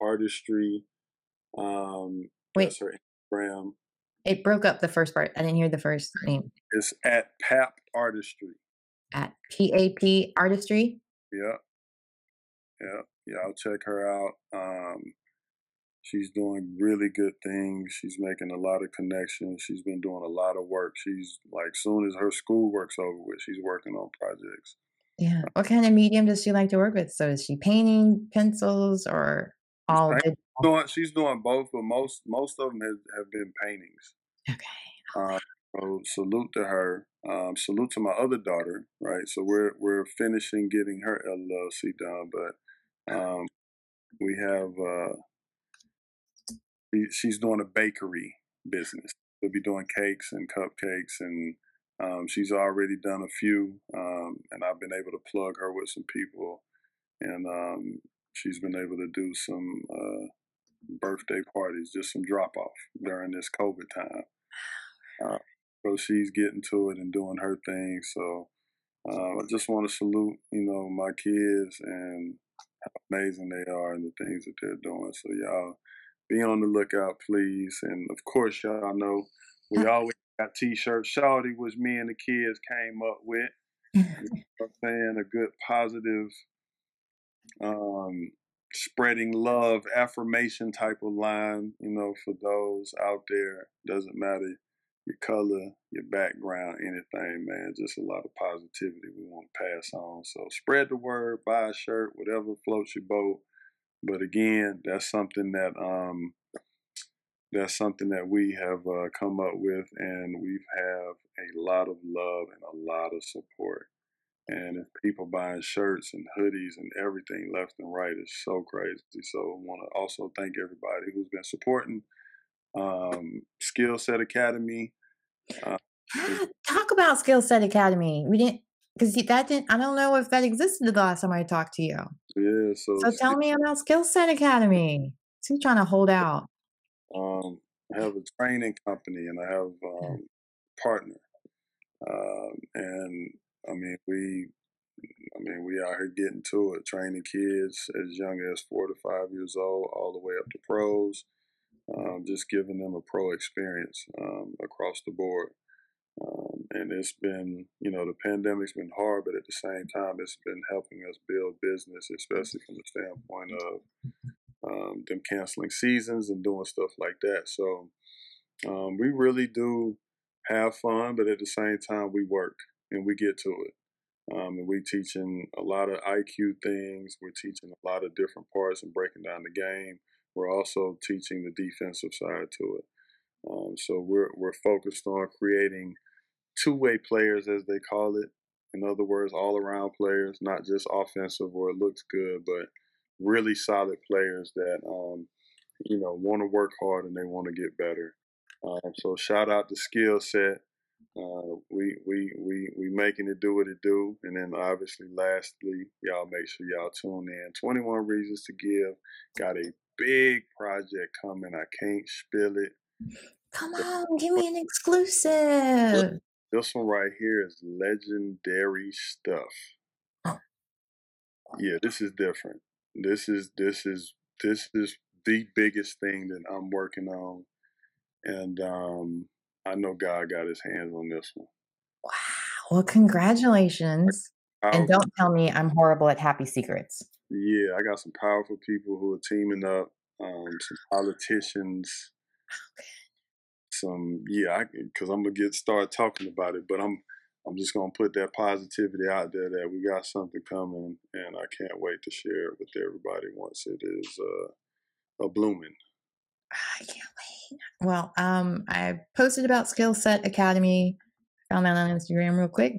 Artistry. Um, Wait. That's her Instagram. It broke up the first part. I didn't hear the first name. It's at PAP Artistry. At P A P Artistry. Yeah, yeah, yeah. I'll check her out. Um, she's doing really good things. She's making a lot of connections. She's been doing a lot of work. She's like, soon as her school works over with, she's working on projects. Yeah. What kind of medium does she like to work with? So is she painting pencils or all? She's doing, she's doing both, but most most of them have, have been paintings. Okay. Uh, so salute to her. Um, salute to my other daughter, right? So we're we're finishing getting her LLC done, but um, we have uh, she's doing a bakery business. We'll be doing cakes and cupcakes, and um, she's already done a few, um, and I've been able to plug her with some people, and um, she's been able to do some uh, birthday parties, just some drop off during this COVID time. Uh, so she's getting to it and doing her thing. So uh, I just want to salute, you know, my kids and how amazing they are and the things that they're doing. So y'all be on the lookout, please. And of course, y'all know we always got t-shirts. Shawty was me and the kids came up with. You know I'm saying a good positive um, spreading love affirmation type of line you know for those out there doesn't matter your color your background anything man just a lot of positivity we want to pass on so spread the word buy a shirt whatever floats your boat but again that's something that um that's something that we have uh, come up with and we have a lot of love and a lot of support and if people buying shirts and hoodies and everything left and right is so crazy. So I want to also thank everybody who's been supporting um, Skill Set Academy. Uh, Talk about Skill Set Academy. We didn't because that didn't. I don't know if that existed the last time I talked to you. Yeah. So so tell me about Skill Set Academy. So trying to hold out. Um, I have a training company and I have um, partner, um, and I mean, we, I mean, we out here getting to it, training kids as young as four to five years old, all the way up to pros. Um, just giving them a pro experience um, across the board. Um, and it's been, you know, the pandemic's been hard, but at the same time, it's been helping us build business, especially from the standpoint of um, them canceling seasons and doing stuff like that. So um, we really do have fun, but at the same time, we work and we get to it. Um, and we're teaching a lot of IQ things. We're teaching a lot of different parts and breaking down the game. We're also teaching the defensive side to it. Um, so we're we're focused on creating two-way players, as they call it. In other words, all-around players, not just offensive where it looks good, but really solid players that um, you know want to work hard and they want to get better. Um, so shout out to Skill Set. Uh, we we we we making it do what it do, and then obviously, lastly, y'all make sure y'all tune in. Twenty one reasons to give. Got a big project coming. I can't spill it. Come on, give me an exclusive. This one right here is legendary stuff. Oh. Yeah, this is different. This is this is this is the biggest thing that I'm working on, and um, I know God got his hands on this one. Wow. Well, congratulations. and don't tell me I'm horrible at happy secrets. Yeah, I got some powerful people who are teaming up, um, some politicians. Some yeah, because I'm gonna get start talking about it, but I'm I'm just gonna put that positivity out there that we got something coming, and I can't wait to share it with everybody once it is uh, a blooming. I can't wait. Well, um, I posted about Skill Set Academy. Found that on Instagram real quick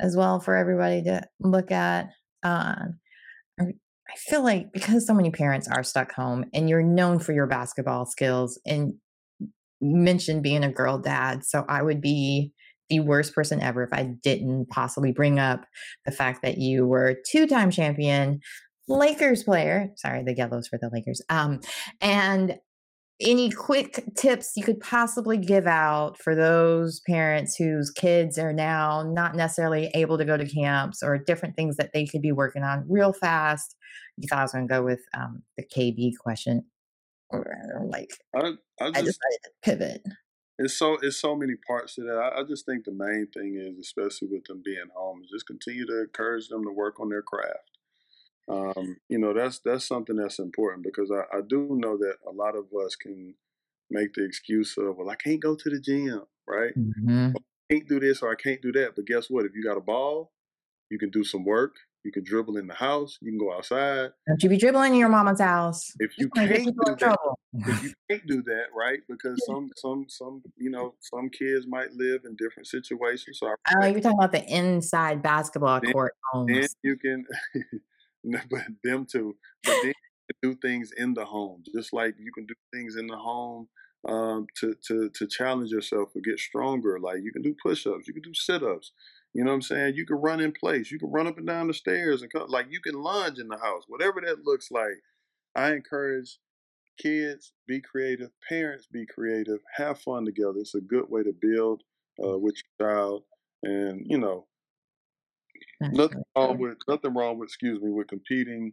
as well for everybody to look at. Uh, I feel like because so many parents are stuck home and you're known for your basketball skills and mentioned being a girl dad, so I would be the worst person ever if I didn't possibly bring up the fact that you were two-time champion Lakers player. Sorry, the yellows for the Lakers. Um, and any quick tips you could possibly give out for those parents whose kids are now not necessarily able to go to camps or different things that they could be working on real fast? You thought I was going to go with um, the KB question, like I, I, just, I decided to pivot. It's so it's so many parts to that. I, I just think the main thing is, especially with them being home, is just continue to encourage them to work on their craft um, you know, that's that's something that's important because I, I do know that a lot of us can make the excuse of, well, I can't go to the gym, right? Mm-hmm. I can't do this or I can't do that. But guess what? If you got a ball, you can do some work You can dribble in the house. You can go outside. Don't you be dribbling in your mama's house? If you can't do that, if you can't do that, right? Because some some some you know some kids might live in different situations. So oh, you're talking about the inside basketball then, court homes. Then you can, but them too. But then do things in the home, just like you can do things in the home um, to to to challenge yourself or get stronger. Like you can do push-ups, you can do sit-ups. You know what I'm saying? You can run in place. You can run up and down the stairs and come, like you can lunge in the house. Whatever that looks like. I encourage kids be creative, parents be creative, have fun together. It's a good way to build uh, with your child, and you know, That's nothing wrong with nothing wrong with excuse me with competing,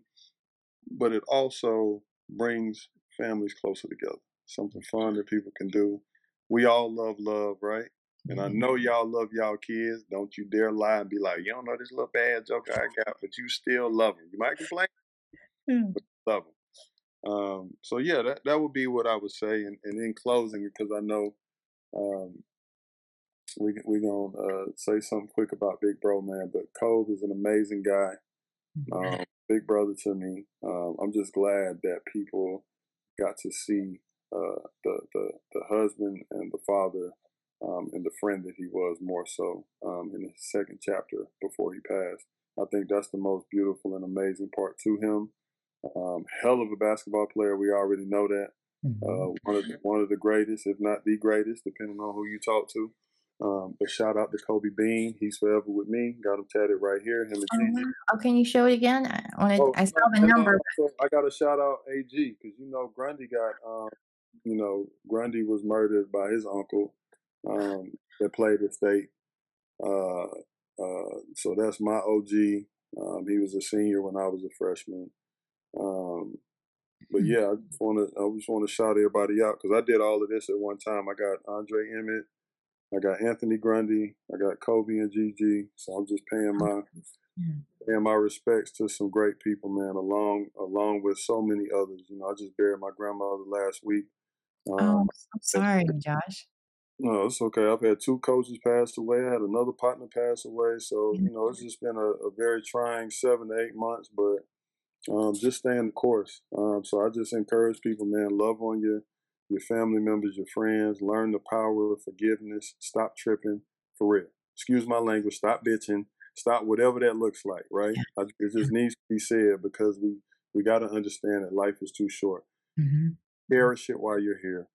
but it also brings families closer together. Something fun that people can do. We all love love, right? And I mm-hmm. know y'all love y'all kids. Don't you dare lie and be like, you don't know this little bad joke I got, but you still love them. You might complain, mm. but love them. Um, so yeah, that that would be what I would say. And, and in closing, because I know um, we we gonna uh, say something quick about Big Bro Man, but Cove is an amazing guy, mm-hmm. um, big brother to me. Um, I'm just glad that people got to see uh, the the the husband and the father um, and the friend that he was more so um, in the second chapter before he passed. I think that's the most beautiful and amazing part to him. Um, hell of a basketball player. We already know that. Mm-hmm. Uh, one of the, one of the greatest, if not the greatest, depending on who you talk to. Um, but shout out to Kobe Bean. He's forever with me. Got him tatted right here. Him and oh, oh, can you show it again? I wanted. Oh, I saw the number. I got to shout out AG because you know Grundy got. Um, you know Grundy was murdered by his uncle um, that played at state. Uh, uh, so that's my OG. Um, he was a senior when I was a freshman. Um, but hmm. yeah, I just want to I just want to shout everybody out because I did all of this at one time. I got Andre Emmett, I got Anthony Grundy, I got Kobe and Gigi. So I'm just paying my paying my respects to some great people, man. Along along with so many others. You know, I just buried my grandmother last week. Um, oh, I'm sorry, Josh. No, it's okay. I've had two coaches pass away. I had another partner pass away. So, you know, it's just been a, a very trying seven to eight months, but um, just stay in the course. Um, so I just encourage people, man, love on your, your family members, your friends, learn the power of forgiveness, stop tripping for real. Excuse my language, stop bitching, stop whatever that looks like, right? I, it just needs to be said because we, we got to understand that life is too short. Mm-hmm. Cherish it while you're here.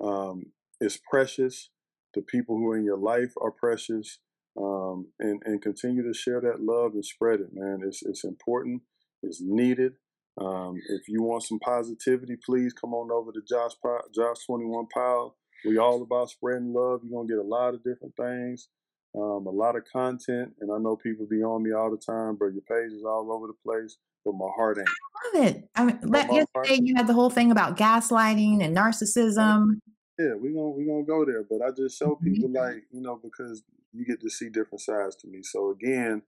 Um, is precious. The people who are in your life are precious. Um, and, and continue to share that love and spread it, man. It's, it's important. It's needed. Um, if you want some positivity, please come on over to Josh Josh Twenty One Powell. We all about spreading love. You're gonna get a lot of different things, um, a lot of content, and I know people be on me all the time, but your page is all over the place. But my heart ain't. I love it. I mean, yesterday you had the whole thing about gaslighting and narcissism. Yeah, we're gonna we're gonna go there. But I just show mm-hmm. people like, you know, because you get to see different sides to me. So again,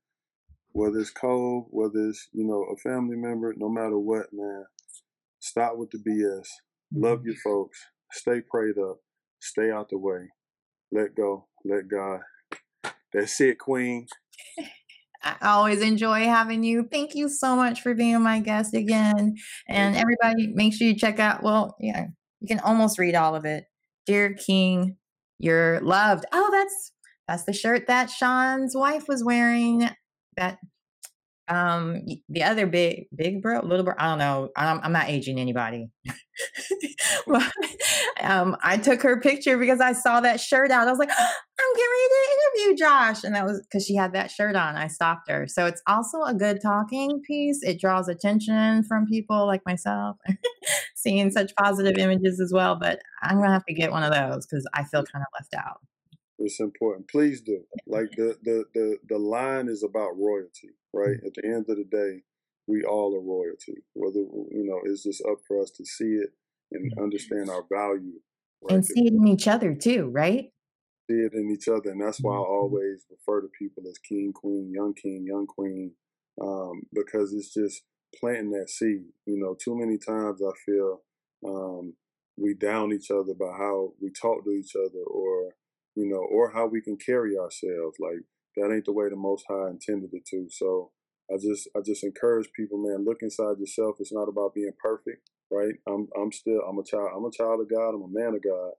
whether it's Cove, whether it's, you know, a family member, no matter what, man, stop with the BS. Love your mm-hmm. folks. Stay prayed up. Stay out the way. Let go. Let God. That's it, Queen. I always enjoy having you. Thank you so much for being my guest again. And everybody, make sure you check out, well, yeah, you can almost read all of it dear king, you're loved. Oh, that's that's the shirt that Sean's wife was wearing. That um the other big big bro little bro i don't know i'm, I'm not aging anybody. But, um i took her picture because i saw that shirt out. I was like i'm getting ready to interview josh. And that was because she had that shirt on. I stopped her. So it's also a good talking piece. It draws attention from people like myself seeing such positive images as well. But i'm gonna have to get one of those because i feel kind of left out it's important. Please do. Like the, the the the line is about royalty, right? At the end of the day, we all are royalty. Whether you know, it's just up for us to see it and understand our value, right? and see it in each other too, right? See it in each other, and that's why I mm-hmm. always refer to people as king, queen, young king, young queen, um, because it's just planting that seed. You know, too many times I feel um, we down each other by how we talk to each other or you know, or how we can carry ourselves. Like that ain't the way the Most High intended it to. So I just I just encourage people, man, look inside yourself. It's not about being perfect, right? I'm I'm still I'm a child I'm a child of God. I'm a man of God.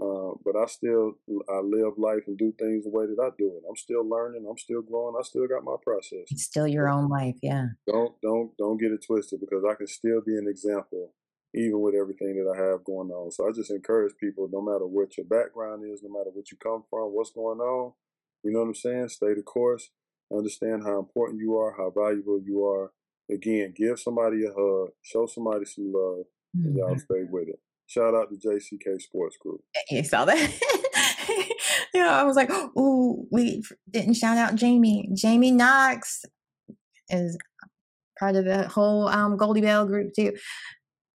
Uh, but I still I live life and do things the way that I do it. I'm still learning. I'm still growing. I still got my process. It's still your own life, yeah. Don't don't don't get it twisted because I can still be an example even with everything that I have going on. So I just encourage people, no matter what your background is, no matter what you come from, what's going on, you know what I'm saying? Stay the course. Understand how important you are, how valuable you are. Again, give somebody a hug, show somebody some love, and y'all mm-hmm. stay with it. Shout out to JCK Sports Group. You saw that? yeah, I was like, ooh, we didn't shout out Jamie. Jamie Knox is part of the whole um, Goldie Bell group too.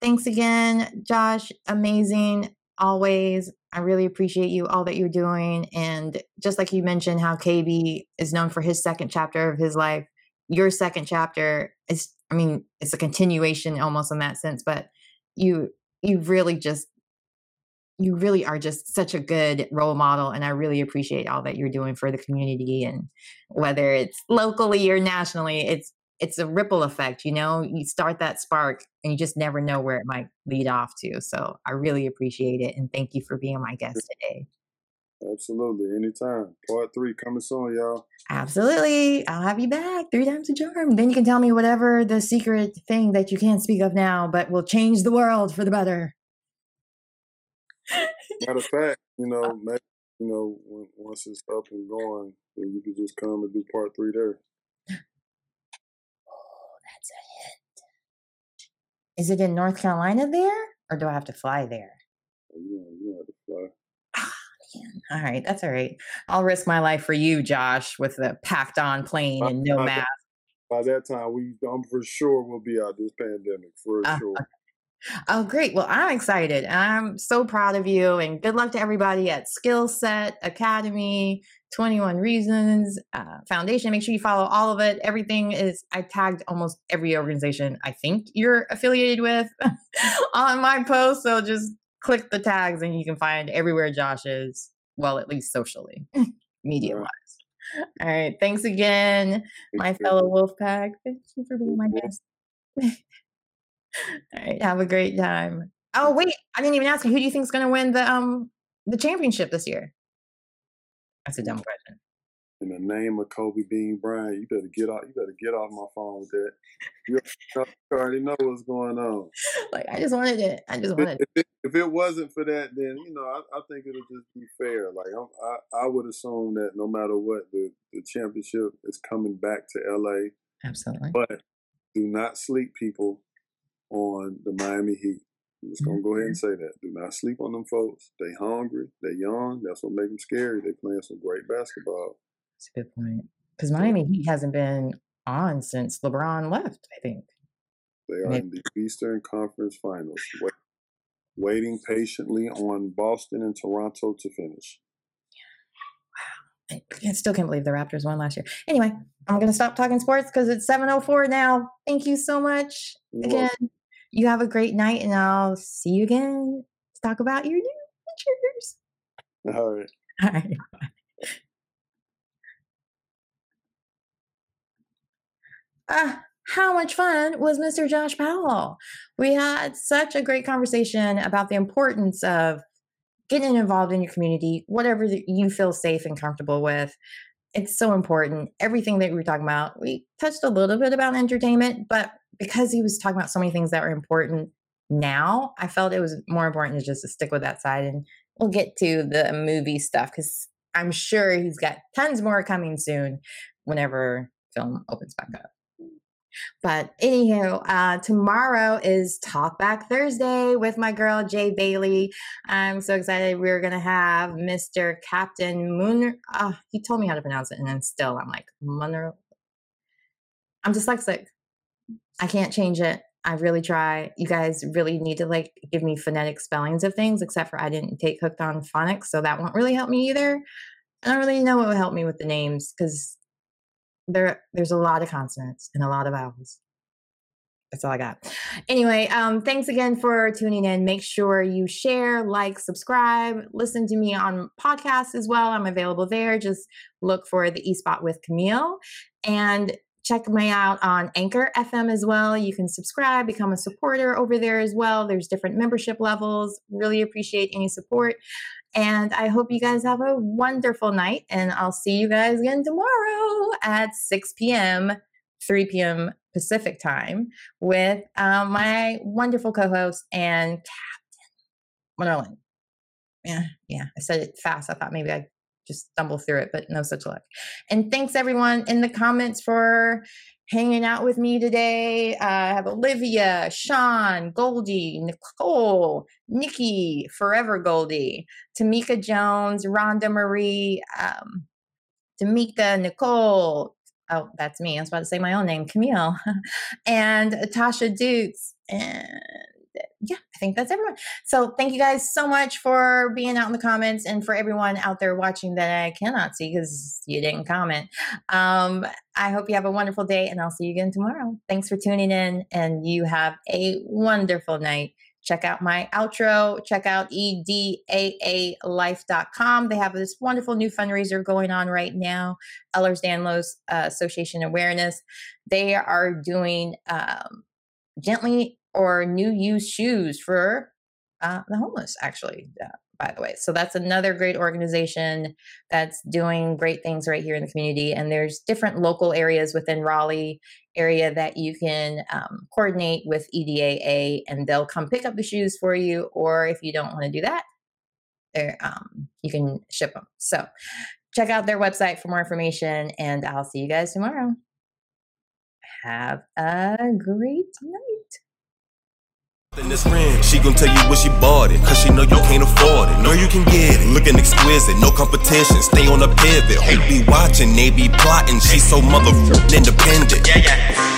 Thanks again, Josh. Amazing always. I really appreciate you, all that you're doing. And just like you mentioned, how KB is known for his second chapter of his life, your second chapter is, I mean, it's a continuation almost in that sense, but you you really just you really are just such a good role model and i really appreciate all that you're doing for the community and whether it's locally or nationally it's it's a ripple effect you know? You start that spark and you just never know where it might lead off to so i really appreciate it and thank you for being my guest today. Absolutely anytime. Part three coming soon y'all. Absolutely i'll have you back three times a charm. Then you can tell me whatever the secret thing that you can't speak of now but will change the world for the better. Matter of fact you know uh maybe, you know once it's up and going then you can just come and do part three there that's a hit. Is it in North Carolina there, or do I have to fly there? Oh, yeah, you have to fly. Ah, man. All right, that's all right. I'll risk my life for you, Josh, with the packed on plane and no by mask. That, by that time, we I'm for sure we'll be out this pandemic for uh, sure. Okay. Oh, great. Well, I'm excited. I'm so proud of you. And good luck to everybody at Skill Set Academy, 21 Reasons uh, Foundation. Make sure you follow all of it. Everything is, I tagged almost every organization I think you're affiliated with on my post. So just click the tags and you can find everywhere Josh is, well, at least socially, media wise. All right. Thanks again, my fellow Wolfpack. Thank you for being my guest. All right, have a great time. Oh wait, I didn't even ask you. Who do you think is going to win the um the championship this year? That's a dumb question. In the name of Kobe Bean Bryant, you better get off. You better get off my phone with that. You already know what's going on. Like I just wanted it. I just wanted. If it, if it wasn't for that, then you know I, I think it'll just be fair. Like I'm, i I would assume that no matter what, the the championship is coming back to LA. Absolutely. But do not sleep, people on the Miami Heat. I'm just gonna go ahead and mm-hmm. say that. Do not sleep on them folks. They hungry. They young. That's what makes them scary. They playing some great basketball. That's a good point. Because Miami Heat hasn't been on since LeBron left. I think they are Maybe. in the Eastern Conference Finals, wait, waiting patiently on Boston and Toronto to finish. I still can't believe the Raptors won last year. Anyway, I'm gonna stop talking sports because it's 7:04 now. Thank you so much again. You have a great night, and I'll see you again to talk about your new pictures. All right. All right. Ah, how much fun was Mr. Josh Powell? We had such a great conversation about the importance of getting involved in your community, whatever you feel safe and comfortable with. It's so important. Everything that we were talking about, we touched a little bit about entertainment, but because he was talking about so many things that were important now, I felt it was more important to just stick with that side. And we'll get to the movie stuff because I'm sure he's got tons more coming soon whenever film opens back up. But anywho, uh, tomorrow is Talk Back Thursday with my girl Jay Bailey. I'm so excited. We're gonna have Mr. Captain Moon. Uh, he told me how to pronounce it, and then still I'm like Munner. I'm dyslexic. I can't change it. I really try. You guys really need to like give me phonetic spellings of things, except for I didn't take hooked on phonics, so that won't really help me either. I don't really know what would help me with the names because there there's a lot of consonants and a lot of vowels. That's all I got. Anyway, um, thanks again for tuning in. Make sure you share, like, subscribe, listen to me on podcasts as well. I'm available there. Just look for the E Spot with Camille. And check me out on Anchor FM as well. You can subscribe, become a supporter over there as well. There's different membership levels. Really appreciate any support. And I hope you guys have a wonderful night. And I'll see you guys again tomorrow at 6 p.m., 3 p.m. Pacific time with um, my wonderful co host and Captain Wonderland. Yeah, yeah, I said it fast. I thought maybe I'd just stumble through it, but no such luck. And thanks everyone in the comments for hanging out with me today. Uh, I have Olivia, Sean, Goldie, Nicole, Nikki, Forever Goldie, Tamika Jones, Rhonda Marie, um, Tamika, Nicole. Oh, that's me. I was about to say my own name, Camille, and Tasha Dukes, and yeah, I think that's everyone. So thank you guys so much for being out in the comments and for everyone out there watching that I cannot see because you didn't comment. Um, I hope you have a wonderful day and I'll see you again tomorrow. Thanks for tuning in and you have a wonderful night. Check out my outro. Check out edaalife.com. They have this wonderful new fundraiser going on right now, Ehlers Danlos uh, Association Awareness. They are doing um, gently or new use shoes for uh, the homeless, actually, uh, by the way. So that's another great organization that's doing great things right here in the community. And there's different local areas within Raleigh area that you can um, coordinate with EDAA and they'll come pick up the shoes for you. Or if you don't want to do that, um, you can ship them. So check out their website for more information and I'll see you guys tomorrow. Have a great night. This she gon' tell you where she bought it, cause she know you can't afford it. Know you can get it, looking exquisite, no competition, stay on the pivot. Hope be watching, they be plotting, she so mother independent. Yeah, yeah.